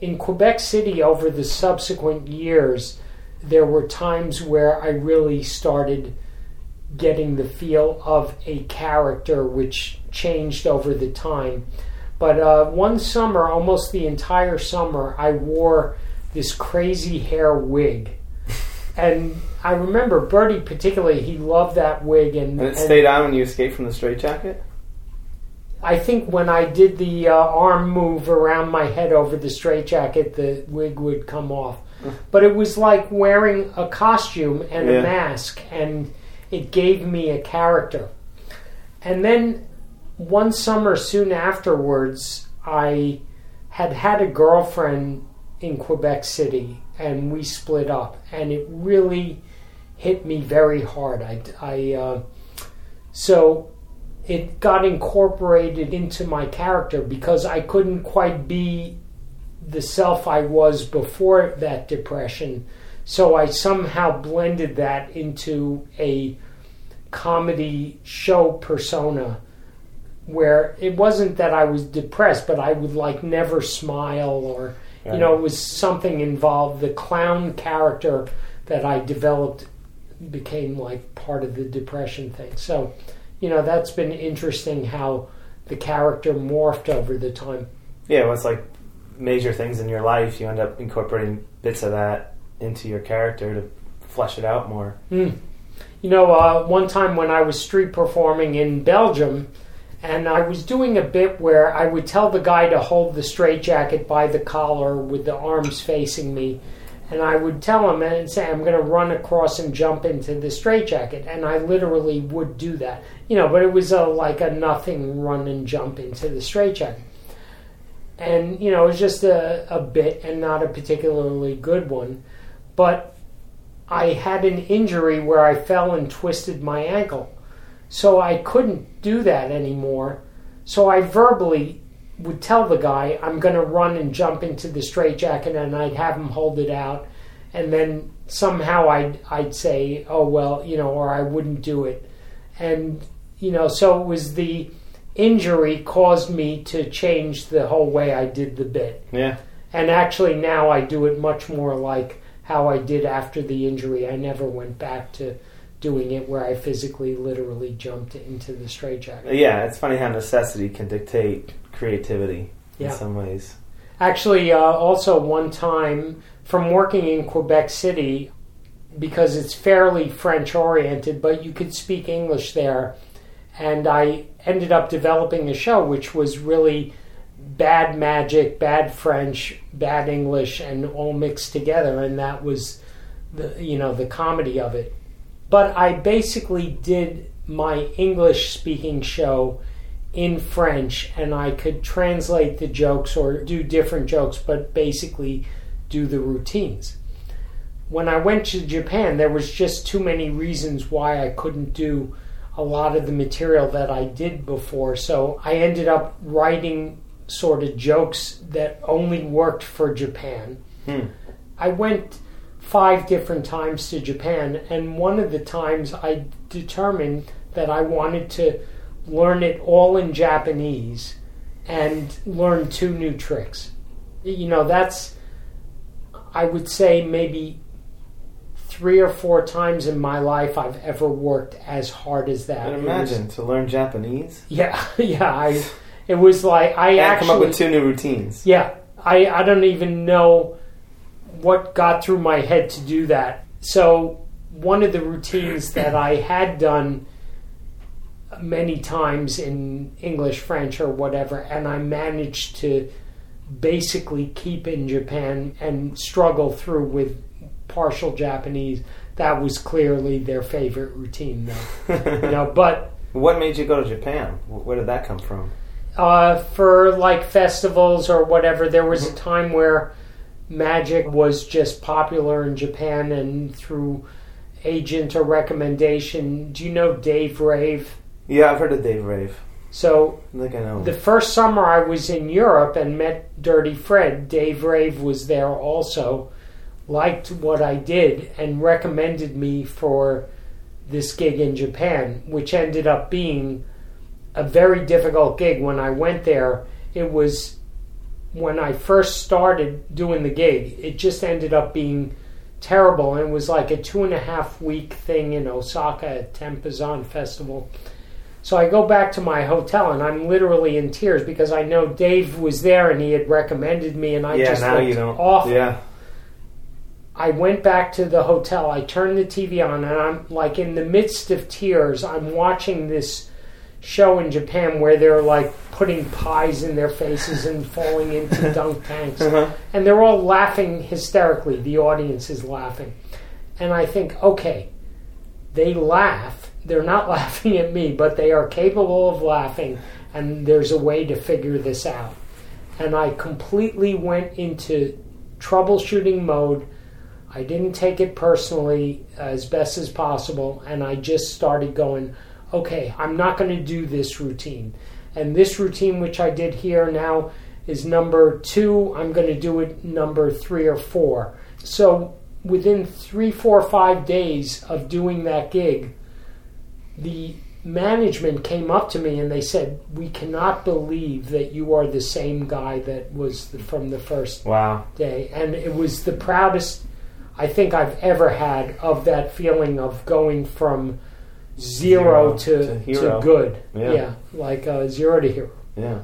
Speaker 1: in Quebec City, over the subsequent years, there were times where I really started getting the feel of a character which changed over the time. But uh, one summer, almost the entire summer, I wore this crazy hair wig. And I remember Bertie particularly, he loved that wig. And,
Speaker 3: And it
Speaker 1: and
Speaker 3: stayed on when you escaped from the straitjacket.
Speaker 1: I think when I did the uh, arm move around my head over the straitjacket, the wig would come off. But it was like wearing a costume and
Speaker 3: Yeah.
Speaker 1: a mask, and it gave me a character. And then one summer soon afterwards, I had had a girlfriend in Quebec City, and we split up, and it really hit me very hard. I, I uh, so it got incorporated into my character because I couldn't quite be the self I was before that depression. So I somehow blended that into a comedy show persona where it wasn't that I was depressed, but I would like never smile or, you know, it was something involved. The clown character that I developed became like part of the depression thing. So, you know, that's been interesting how the character morphed over the time.
Speaker 3: Yeah, well, it's like major things in your life. You end up incorporating bits of that into your character to flesh it out more.
Speaker 1: Mm. You know, uh, one time when I was street performing in Belgium, and I was doing a bit where I would tell the guy to hold the straitjacket by the collar with the arms facing me, and I would tell him and say, I'm going to run across and jump into the straitjacket. And I literally would do that. You know, but it was a, like a nothing run and jump into the straitjacket. And, you know, it was just a, a bit and not a particularly good one. But I had an injury where I fell and twisted my ankle. So I couldn't do that anymore. So I verbally would tell the guy, I'm going to run and jump into the straitjacket, and I'd have him hold it out. And then somehow I'd, I'd say, oh, well, you know, or I wouldn't do it. And, you know, so it was the injury caused me to change the whole way I did the bit.
Speaker 3: Yeah.
Speaker 1: And actually, now I do it much more like how I did after the injury. I never went back to doing it where I physically, literally jumped into the straitjacket.
Speaker 3: Yeah, it's funny how necessity can dictate creativity
Speaker 1: Yeah.
Speaker 3: in some ways.
Speaker 1: Actually, uh, also one time from working in Quebec City, because it's fairly French oriented, but you could speak English there. And I ended up developing a show which was really bad magic, bad French, bad English, and all mixed together, and that was the you know the comedy of it. But I basically did my English speaking show in French, and I could translate the jokes or do different jokes, but basically do the routines. When I went to Japan, there was just too many reasons why I couldn't do a lot of the material that I did before. So I ended up writing sort of jokes that only worked for Japan.
Speaker 3: Hmm.
Speaker 1: I went five different times to Japan, and one of the times I determined that I wanted to learn it all in Japanese and learn two new tricks. You know, that's, I would say, maybe three or four times in my life I've ever worked as hard as that.
Speaker 3: And
Speaker 1: It
Speaker 3: imagine
Speaker 1: was-
Speaker 3: to learn Japanese.
Speaker 1: yeah, yeah. I, it was like I
Speaker 3: And
Speaker 1: actually
Speaker 3: come up with two new routines.
Speaker 1: yeah, I, I don't even know what got through my head to do that. So, one of the routines that I had done many times in English, French, or whatever, and I managed to basically keep in Japan and struggle through with partial Japanese. That was clearly their favorite routine, though. you know, but
Speaker 3: What made you go to Japan? Where did that come from?
Speaker 1: uh, for like festivals or whatever, there was a time where magic was just popular in Japan, and through agent or recommendation. Do you know Dave Rave?
Speaker 3: Yeah, I've heard of Dave Rave.
Speaker 1: So
Speaker 3: think I know.
Speaker 1: the first summer I was in Europe and met Dirty Fred, Dave Rave was there also, liked what I did, and recommended me for this gig in Japan, which ended up being a very difficult gig. When I went there, it was when I first started doing the gig, it just ended up being terrible. And it was like a two and a half week thing in Osaka at Tempozan Festival. So I go back to my hotel and I'm literally in tears because I know Dave was there and he had recommended me and I
Speaker 3: yeah,
Speaker 1: just
Speaker 3: now
Speaker 1: looked
Speaker 3: you don't.
Speaker 1: awful.
Speaker 3: Yeah,
Speaker 1: I went back to the hotel. I turned the TV on, and I'm like in the midst of tears. I'm watching this show in Japan where they're like putting pies in their faces and falling into dunk tanks,
Speaker 3: Uh-huh.
Speaker 1: and they're all laughing hysterically. The audience is laughing, and I think, okay, they laugh. They're not laughing at me, but they are capable of laughing, and there's a way to figure this out. And I completely went into troubleshooting mode. I didn't take it personally as best as possible, and I just started going, okay, I'm not going to do this routine. And this routine, which I did here now, is number two. I'm going to do it number three or four. So within three, four, five days of doing that gig, the management came up to me and they said, "We cannot believe that you are the same guy that was the, from the first
Speaker 3: wow.
Speaker 1: day." And it was the proudest I think I've ever had of that feeling of going from zero,
Speaker 3: Zero
Speaker 1: to,
Speaker 3: to hero.
Speaker 1: good.
Speaker 3: Yeah.
Speaker 1: like uh, zero to hero.
Speaker 3: Yeah.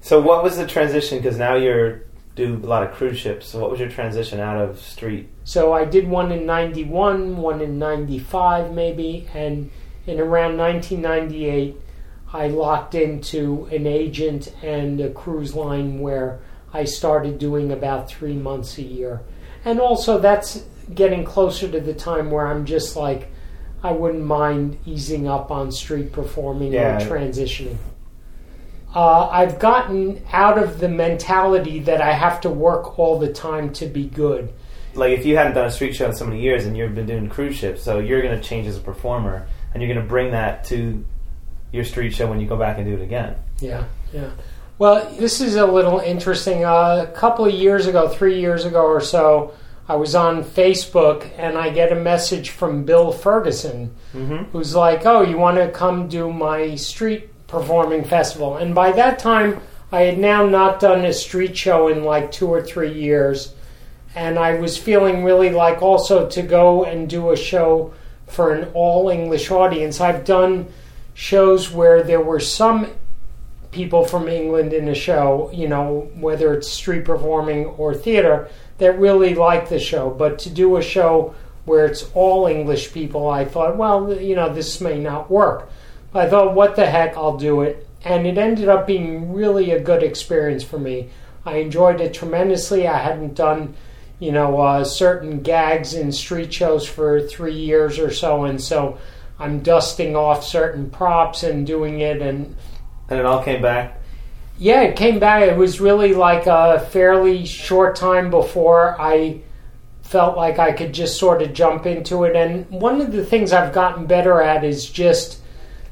Speaker 3: So what was the transition? Because now you're do a lot of cruise ships. So what was your transition out of street?
Speaker 1: So I did one in 91, one in 95 maybe, and in around 1998 I locked into an agent and a cruise line where I started doing about 3 months a year. And also that's getting closer to the time where I'm just like I wouldn't mind easing up on street performing
Speaker 3: Yeah.
Speaker 1: or transitioning. Uh, I've gotten out of the mentality that I have to work all the time to be good.
Speaker 3: Like if you hadn't done a street show in so many years and you've been doing cruise ships, so you're going to change as a performer and you're going to bring that to your street show when you go back and do it again.
Speaker 1: Yeah, yeah. Well, this is a little interesting. Uh, a couple of years ago, three years ago or so, I was on Facebook and I get a message from Bill Ferguson
Speaker 3: Mm-hmm.
Speaker 1: who's like, "Oh, you want to come do my street performing festival?" And by that time, I had now not done a street show in like two or three years, and I was feeling really like also to go and do a show for an all English audience. I've done shows where there were some people from England in a show, you know, whether it's street performing or theater, that really like the show. But to do a show where it's all English people, I thought, well, you know, this may not work. I thought, what the heck, I'll do it. and it ended up being really a good experience for me. I enjoyed it tremendously. I hadn't done, you know, uh, certain gags in street shows for three years or so, and so I'm dusting off certain props and doing it, and
Speaker 3: And it all came back.
Speaker 1: Yeah, it came back. It was really like a fairly short time before I felt like I could just sort of jump into it. And one of the things I've gotten better at is just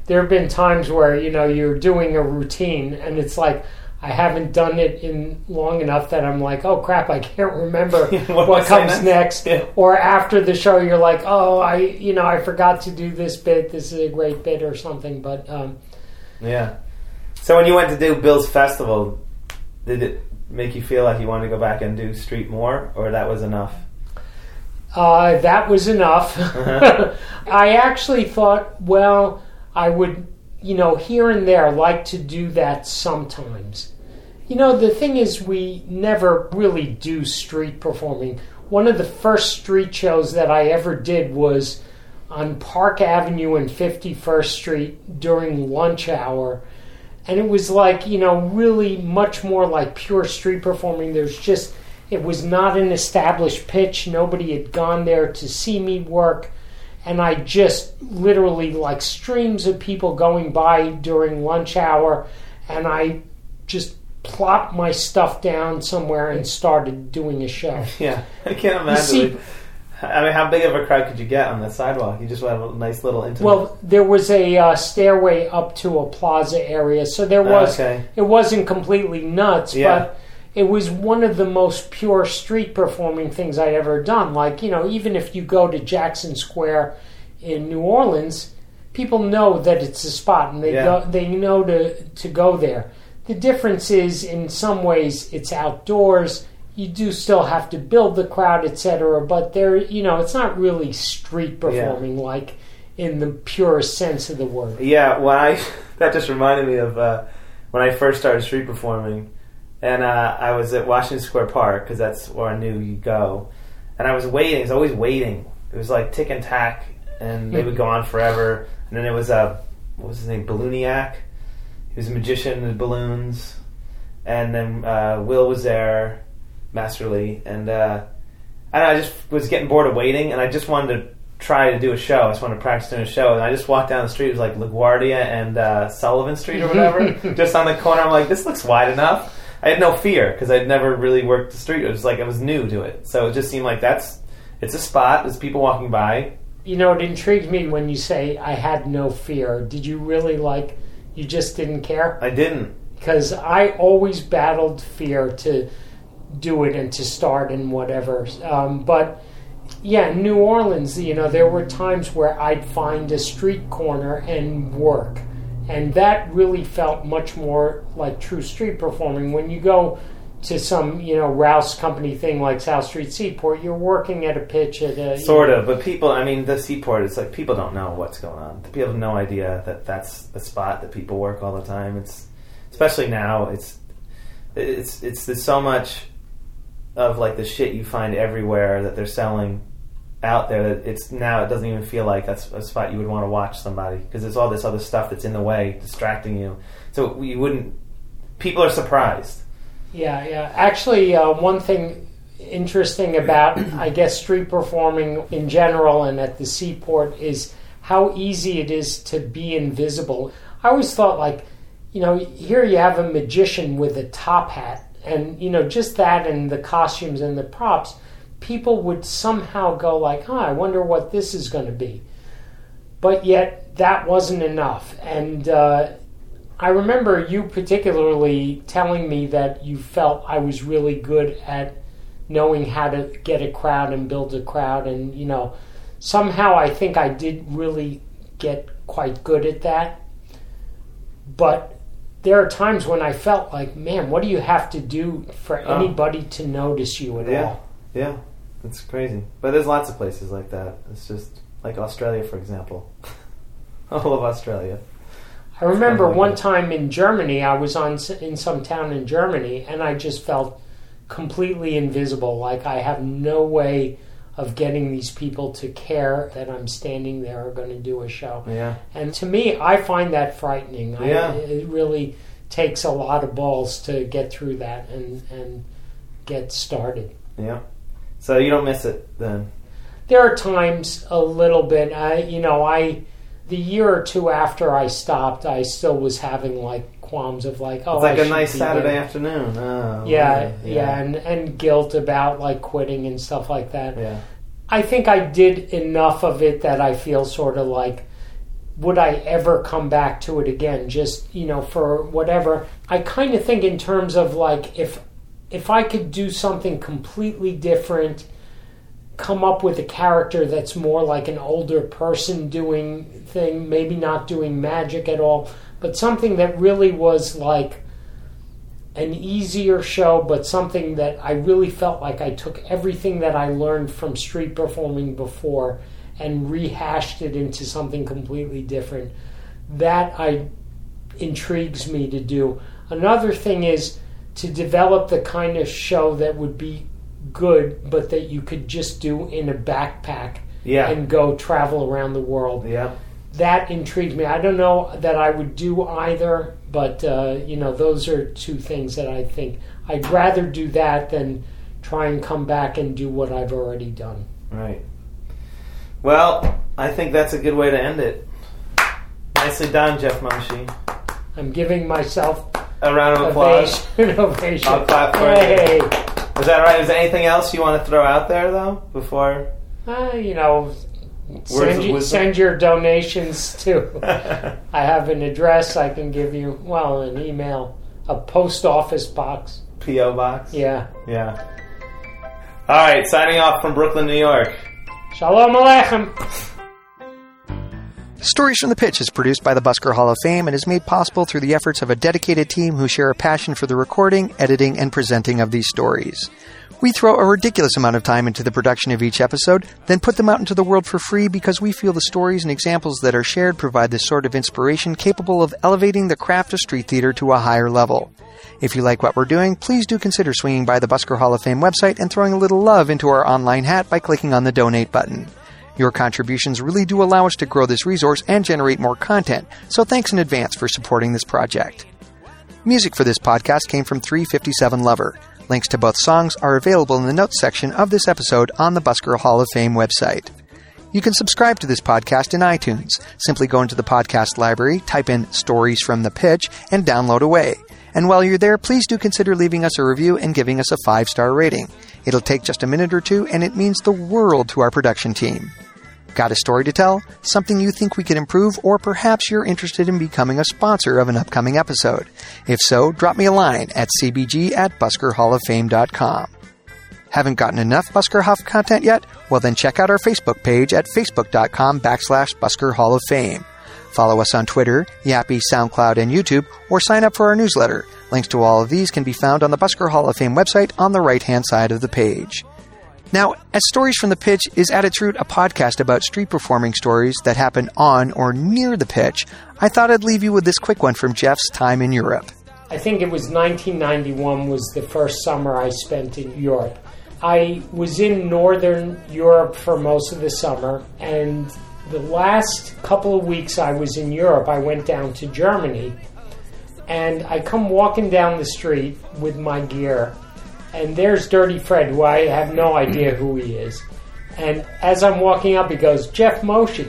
Speaker 1: there have been times where you know you're doing a routine and it's like I haven't done it in long enough that I'm like, oh crap, I can't remember
Speaker 3: What
Speaker 1: what, comes
Speaker 3: next? Yeah.
Speaker 1: Or after the show, you're like, oh, I you know I forgot to do this bit. This is a great bit or something. But um,
Speaker 3: Yeah. So when you went to do Bill's festival, did it make you feel like you wanted to go back and do street more, or that was enough?
Speaker 1: Uh, that was enough.
Speaker 3: Uh-huh.
Speaker 1: I actually thought, well, I would, you know, here and there like to do that sometimes. You know, the thing is, we never really do street performing. One of the first street shows that I ever did was on Park Avenue and 51st Street during lunch hour. And it was like, you know, really much more like pure street performing. There's just, it was not an established pitch. Nobody had gone there to see me work. And I just literally, like streams of people going by during lunch hour. And I just plopped my stuff down somewhere and started doing a show.
Speaker 3: Yeah, I can't imagine. I mean, how big of a crowd could you get on the sidewalk? You just had a nice little intimate.
Speaker 1: Well, there was a uh, stairway up to a plaza area, so there was.
Speaker 3: okay.
Speaker 1: It wasn't completely nuts,
Speaker 3: Yeah.
Speaker 1: but it was one of the most pure street performing things I'd ever done. Like you know, even if you go to Jackson Square in New Orleans, people know that it's a spot, and they
Speaker 3: Yeah.
Speaker 1: go, they know to to go there. The difference is, in some ways, it's outdoors. You do still have to build the crowd, etc. But there, you know, it's not really street performing like in the purest sense of the word.
Speaker 3: Yeah, when I that just reminded me of uh, when I first started street performing, and uh, I was at Washington Square Park because that's where I knew you go, and I was waiting. I was always waiting. It was like tick and tack, and they would go on forever. And then it was uh, what was his name, Ballooniac. He was a magician with balloons, and then uh, Will was there, Masterly, and uh, I, don't know, I just was getting bored of waiting, and I just wanted to try to do a show. I just wanted to practice doing a show, and I just walked down the street. It was like LaGuardia and uh, Sullivan Street or whatever, just on the corner. I'm like, this looks wide enough. I had no fear because I'd never really worked the street. It was like I was new to it, so it just seemed like that's it's a spot. There's people walking by.
Speaker 1: You know, it intrigued me when you say I had no fear. Did you really like? You just didn't care
Speaker 3: I didn't.
Speaker 1: because I always battled fear to do it and to start and whatever. Um, but yeah, in New Orleans, you know, there were times where I'd find a street corner and work, and that really felt much more like true street performing. When you go to some, you know, Rouse Company thing like South Street Seaport, you're working at a pitch at a
Speaker 3: Sort of, but people. I mean, the seaport. It's like people don't know what's going on. People have no idea that that's a spot that people work all the time. It's especially now. It's it's it's there's so much of like the shit you find everywhere that they're selling out there that it's now it doesn't even feel like that's a spot you would want to watch somebody because there's all this other stuff that's in the way distracting you. So you wouldn't. People are surprised.
Speaker 1: Yeah, yeah. Actually, uh, one thing interesting about, I guess, street performing in general and at the seaport is how easy it is to be invisible. I always thought, like, you know, here you have a magician with a top hat, and, you know, just that and the costumes and the props, people would somehow go, like, huh, I wonder what this is going to be. But yet, that wasn't enough. And, uh, I remember you particularly telling me that you felt I was really good at knowing how to get a crowd and build a crowd and you know somehow I think I did really get quite good at that but there are times when I felt like man what do you have to do for
Speaker 3: Oh.
Speaker 1: anybody to notice you at
Speaker 3: Yeah,
Speaker 1: all
Speaker 3: yeah, it's crazy. But there's lots of places like that. It's just like Australia, for example. All of Australia.
Speaker 1: I remember one time in Germany, I was on in some town in Germany, and I just felt completely invisible. Like I have no way of getting these people to care that I'm standing there or going to do a show.
Speaker 3: Yeah.
Speaker 1: And to me, I find that frightening. I,
Speaker 3: Yeah.
Speaker 1: it really takes a lot of balls to get through that and, and get started.
Speaker 3: Yeah. So you don't miss it then.
Speaker 1: There are times a little bit, I, you know, I, the year or two after I stopped, I still was having like qualms of like, oh,
Speaker 3: It's like
Speaker 1: I
Speaker 3: a nice Saturday
Speaker 1: there.
Speaker 3: afternoon. Oh,
Speaker 1: Yeah,
Speaker 3: really?
Speaker 1: yeah, and, and guilt about like quitting and stuff like that.
Speaker 3: yeah.
Speaker 1: I think I did enough of it that I feel sort of like, would I ever come back to it again? Just you know, for whatever. I kind of think in terms of like if if I could do something completely different, come up with a character that's more like an older person doing thing, maybe not doing magic at all, but something that really was like an easier show, but something that I really felt like I took everything that I learned from street performing before and rehashed it into something completely different. That I intrigues me to do. Another thing is to develop the kind of show that would be good, but that you could just do in a backpack
Speaker 3: Yeah.
Speaker 1: and go travel around the world
Speaker 3: yeah.
Speaker 1: That intrigued me. I don't know that I would do either, but uh, you know, those are two things that I think I'd rather do that than try and come back and do what I've already done.
Speaker 3: Right. Well, I think that's a good way to end it. Nicely done, Jeff Moche.
Speaker 1: I'm giving myself
Speaker 3: A round of applause.
Speaker 1: ovation. ovation.
Speaker 3: I'll clap for you. Is that right? Is there anything else you want to throw out there, though, before?
Speaker 1: uh, you know, send, you, send your donations to. I have an address I can give you. Well, an email, a post office box.
Speaker 3: P.O. Box?
Speaker 1: Yeah.
Speaker 3: Yeah. All right, signing off from Brooklyn, New York.
Speaker 1: Shalom Aleichem.
Speaker 2: Stories from the Pitch is produced by the Busker Hall of Fame and is made possible through the efforts of a dedicated team who share a passion for the recording, editing, and presenting of these stories. We throw a ridiculous amount of time into the production of each episode, then put them out into the world for free because we feel the stories and examples that are shared provide the sort of inspiration capable of elevating the craft of street theater to a higher level. If you like what we're doing, please do consider swinging by the Busker Hall of Fame website and throwing a little love into our online hat by clicking on the donate button. Your contributions really do allow us to grow this resource and generate more content, so thanks in advance for supporting this project. Music for this podcast came from 357 Lover. Links to both songs are available in the notes section of this episode on the Busker Hall of Fame website. You can subscribe to this podcast in iTunes. Simply go into the podcast library, type in Stories from the Pitch, and download away. And while you're there, please do consider leaving us a review and giving us a five star rating. It'll take just a minute or two, and it means the world to our production team. Got a story to tell? Something you think we could improve? Or perhaps you're interested in becoming a sponsor of an upcoming episode? If so, drop me a line at cbg at buskerhalloffame.com. Haven't gotten enough Busker HoF content yet? Well, then check out our Facebook page at facebook.com backslash Busker Hall of Fame. Follow us on Twitter, Yappy, SoundCloud, and YouTube, or sign up for our newsletter. Links to all of these can be found on the Busker Hall of Fame website on the right hand side of the page. Now, as Stories from the Pitch is at its root a podcast about street performing stories that happen on or near the pitch, I thought I'd leave you with this quick one from Jeff's time in Europe.
Speaker 1: I think it was 1991 was the first summer I spent in Europe. I was in northern Europe for most of the summer, and the last couple of weeks I was in Europe, I went down to Germany, and I come walking down the street with my gear, and there's Dirty Fred, who I have no idea who he is. And as I'm walking up, he goes, Jeff Moche.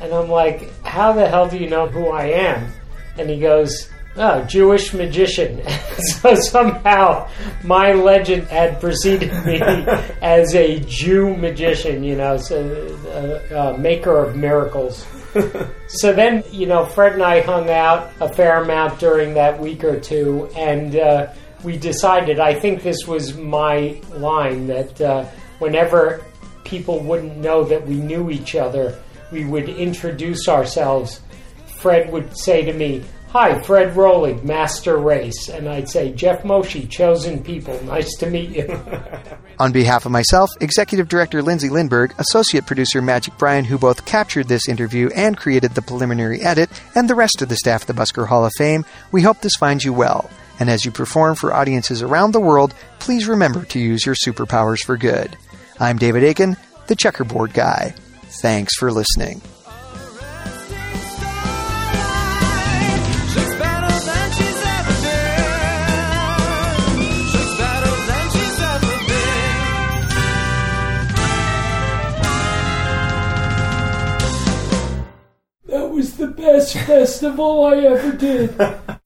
Speaker 1: And I'm like, how the hell do you know who I am? And he goes, oh, Jewish magician. so somehow my legend had preceded me as a Jew magician, you know, so, uh, uh, maker of miracles. so then, you know, Fred and I hung out a fair amount during that week or two, and uh, we decided, I think this was my line, that uh, whenever people wouldn't know that we knew each other, we would introduce ourselves. Fred would say to me, Hi, Fred Rolig, Master Race. And I'd say, Jeff Moche, Chosen People, nice to meet you.
Speaker 2: On behalf of myself, Executive Director Lindsay Lindberg, Associate Producer Magic Brian, who both captured this interview and created the preliminary edit, and the rest of the staff at the Busker Hall of Fame, we hope this finds you well. And as you perform for audiences around the world, please remember to use your superpowers for good. I'm David Aiken, the checkerboard guy. Thanks for listening.
Speaker 4: She's better than she's ever been. She's better than she's ever been.
Speaker 1: That was the best festival I ever did.